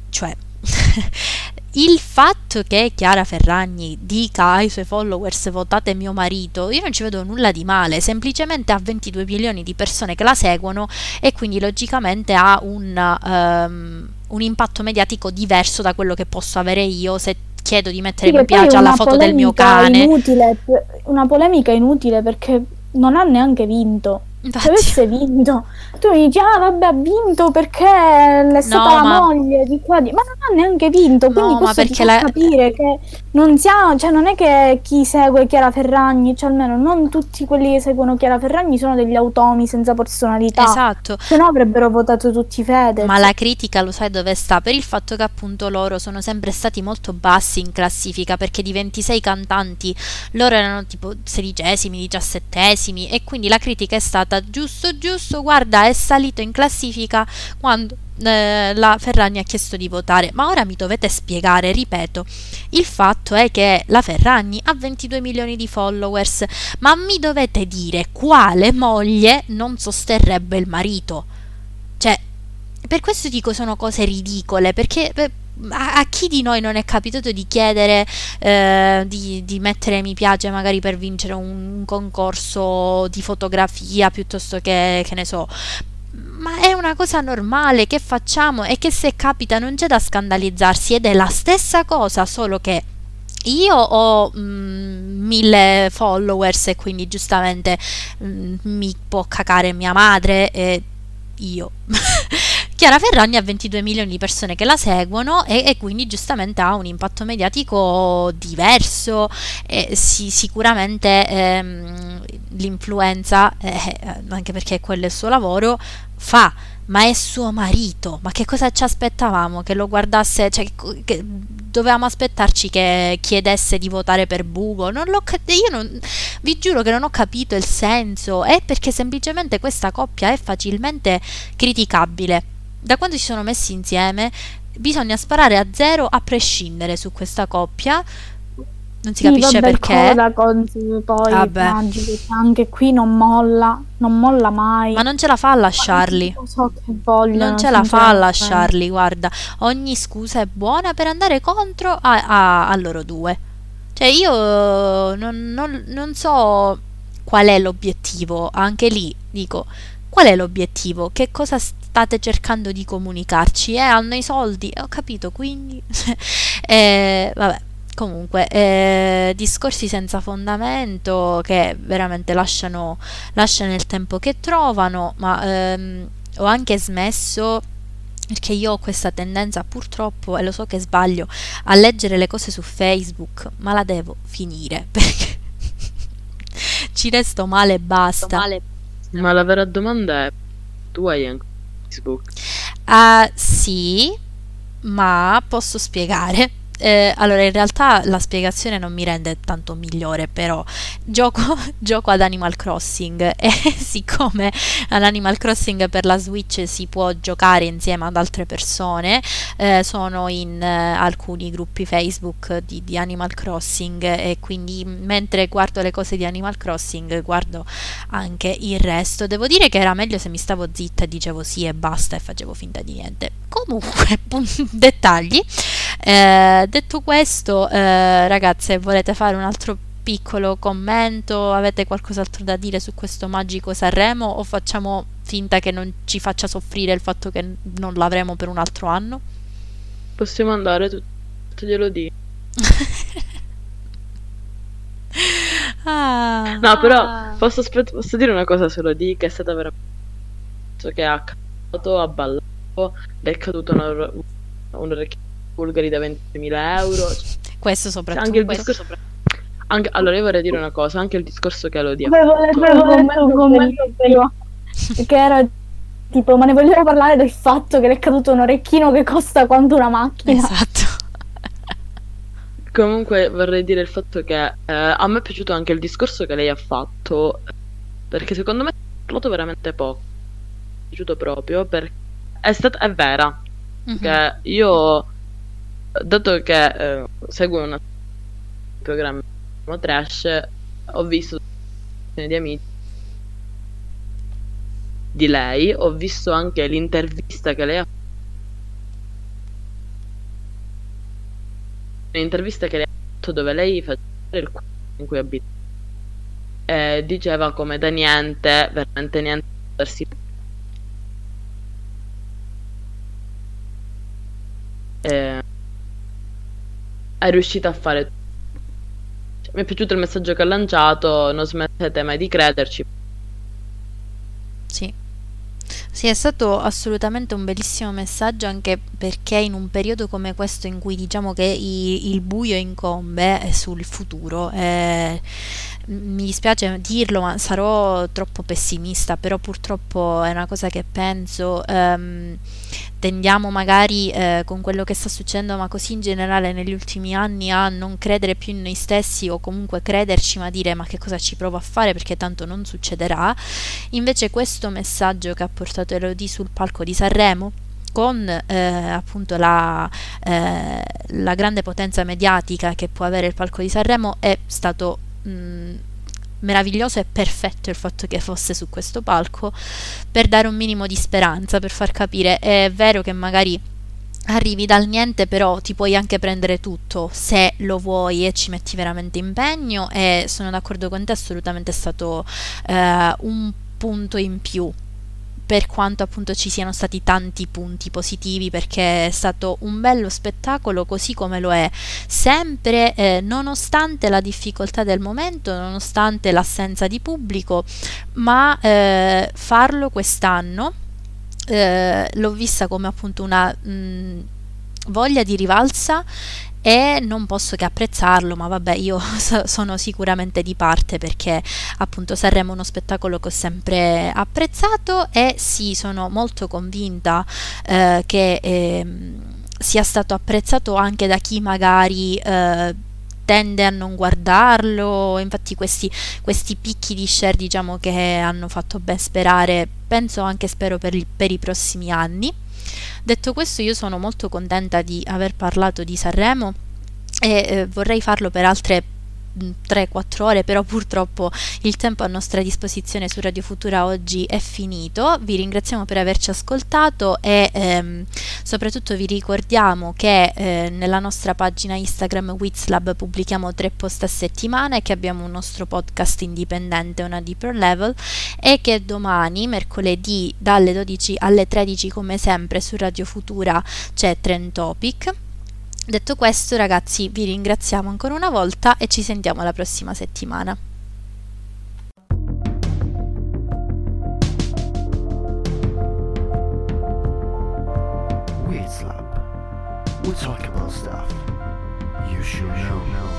cioè (laughs) il fatto che Chiara Ferragni dica ai suoi followers votate mio marito, io non ci vedo nulla di male, semplicemente ha 22 milioni di persone che la seguono e quindi logicamente ha un, ehm, un impatto mediatico diverso da quello che posso avere io se chiedo di mettere Sì, mi piace alla foto del mio cane. Inutile, una polemica inutile perché non ha neanche vinto. Se Infatti, avesse vinto, tu mi dici, ah vabbè, ha vinto perché è stata No, la ma- moglie di qua, di... ma non ha neanche vinto, quindi No, questo ti la- capire che non siamo, cioè non è che chi segue Chiara Ferragni, cioè almeno non tutti quelli che seguono Chiara Ferragni sono degli automi senza personalità, esatto. se no avrebbero votato tutti Fedez. Ma la critica lo sai dove sta? Per il fatto che appunto loro sono sempre stati molto bassi in classifica, perché di 26 cantanti loro erano tipo sedicesimi, diciassettesimi e quindi la critica è stata giusto giusto, guarda è salito in classifica quando eh, la Ferragni ha chiesto di votare, ma ora mi dovete spiegare, ripeto, il fatto è che la Ferragni ha 22 milioni di followers, ma mi dovete dire quale moglie non sosterrebbe il marito? Cioè, per questo dico sono cose ridicole, perché a, a, chi di noi non è capitato di chiedere eh, di, di, mettere mi piace magari per vincere un, un concorso di fotografia piuttosto che, che ne so, ma è una cosa normale che facciamo e che se capita non c'è da scandalizzarsi ed è la stessa cosa, solo che io ho mm, mille followers e quindi giustamente mm, mi può cacare mia madre e io. (laughs) Chiara Ferragni ha 22 milioni di persone che la seguono e, e quindi giustamente ha un impatto mediatico diverso e si, sicuramente ehm, l'influenza, eh, anche perché quello è il suo lavoro, fa ma è suo marito, ma che cosa ci aspettavamo? Che lo guardasse, cioè che dovevamo aspettarci che chiedesse di votare per Bugo? Non l'ho io non, vi giuro che non ho capito il senso, è perché semplicemente questa coppia è facilmente criticabile. Da quando si sono messi insieme bisogna sparare a zero a prescindere su questa coppia non si sì, capisce vabbè, perché. Coda, Conzi, poi Vabbè. Anche qui non molla, non molla mai. Ma non ce la fa a lasciarli. Non so che vogliono. Non ce la fa a lasciarli, guarda. Ogni scusa è buona per andare contro a, a- a loro due. Cioè, io non, non- non so qual è l'obiettivo. Anche lì dico, qual è l'obiettivo? Che cosa state cercando di comunicarci? Eh, hanno i soldi? Ho capito, quindi... (laughs) Eh, vabbè. Comunque, eh, discorsi senza fondamento che veramente lasciano, lasciano il tempo che trovano, ma ehm, ho anche smesso perché io ho questa tendenza purtroppo, e lo so che sbaglio, a leggere le cose su Facebook, ma la devo finire (laughs) perché ci resto male e basta. Ma la vera domanda è: tu hai anche Facebook? Ah, sì, ma posso spiegare. Eh, allora, in realtà la spiegazione non mi rende tanto migliore, però gioco, (laughs) gioco ad Animal Crossing (laughs) e siccome all'Animal Crossing per la Switch si può giocare insieme ad altre persone, eh, sono in eh, alcuni gruppi Facebook di, di Animal Crossing e quindi mentre guardo le cose di Animal Crossing guardo anche il resto. Devo dire che era meglio se mi stavo zitta e dicevo sì e basta e facevo finta di niente. Comunque, (laughs) dettagli. Eh, detto questo, eh, ragazze, volete fare un altro piccolo commento? Avete qualcos'altro da dire su questo magico Sanremo o facciamo finta che non ci faccia soffrire il fatto che non l'avremo per un altro anno? Possiamo andare tu, tu glielo dico. (laughs) Ah, No, però posso, posso dire una cosa solo di che è stata veramente che ha cantato, ha ballato, è caduto un, un orecchio bulgari da 20.000 euro. questo soprattutto. Anche il questo discorso. Anche, allora, io vorrei dire una cosa: anche il discorso che Elodie ha Avevo letto un commento, prima, che era tipo, ma ne vogliamo parlare del fatto che le è caduto un orecchino che costa quanto una macchina? Esatto. Comunque, vorrei dire il fatto che eh, a me è piaciuto anche il discorso che lei ha fatto, perché secondo me ha parlato veramente poco. Mi è piaciuto proprio perché è stata è vera. Mhm. Che io, dato che eh, seguo un programma trash, ho visto di amici di lei, ho visto anche l'intervista che lei ha un'intervista che lei ha fatto dove lei faceva il quarto in cui abita. E diceva come da niente, veramente niente, potersi e è riuscita a fare cioè, mi è piaciuto il messaggio che ha lanciato non smettete mai di crederci Sì. Sì, è stato assolutamente un bellissimo messaggio anche perché in un periodo come questo in cui diciamo che i- il buio incombe eh, sul futuro, eh, mi dispiace dirlo, ma sarò troppo pessimista, però purtroppo è una cosa che penso. ehm, tendiamo magari eh, con quello che sta succedendo, ma così in generale negli ultimi anni a non credere più in noi stessi o comunque crederci, ma dire ma che cosa ci provo a fare perché tanto non succederà. Invece questo messaggio che ha portato Elodie sul palco di Sanremo con eh, appunto la, eh, la grande potenza mediatica che può avere il palco di Sanremo è stato mh, meraviglioso e perfetto il fatto che fosse su questo palco per dare un minimo di speranza, per far capire. È vero che magari arrivi dal niente, però ti puoi anche prendere tutto se lo vuoi e ci metti veramente impegno e sono d'accordo con te, assolutamente è stato eh, un punto in più per quanto appunto ci siano stati tanti punti positivi perché è stato un bello spettacolo così come lo è sempre eh, nonostante la difficoltà del momento nonostante l'assenza di pubblico ma eh, farlo quest'anno eh, l'ho vista come appunto una mh, voglia di rivalsa e non posso che apprezzarlo, ma vabbè, io (laughs) so, sono sicuramente di parte perché appunto Sanremo è uno spettacolo che ho sempre apprezzato e sì, sono molto convinta eh, che eh, sia stato apprezzato anche da chi magari eh, tende a non guardarlo, infatti questi, questi, picchi di share diciamo che hanno fatto ben sperare, penso anche spero per, per i prossimi anni. Detto questo io sono molto contenta di aver parlato di Sanremo e eh, vorrei farlo per altre 3-4 ore, però purtroppo il tempo a nostra disposizione su Radio Futura oggi è finito. Vi ringraziamo per averci ascoltato e ehm, soprattutto vi ricordiamo che eh, nella nostra pagina Instagram Wizlab pubblichiamo tre post a settimana e che abbiamo un nostro podcast indipendente, una Deeper Level e che domani, mercoledì dalle 12 alle 13 come sempre su Radio Futura c'è Trend Topic Detto questo, ragazzi, vi ringraziamo ancora una volta e ci sentiamo la prossima settimana. We talk about stuff you should know.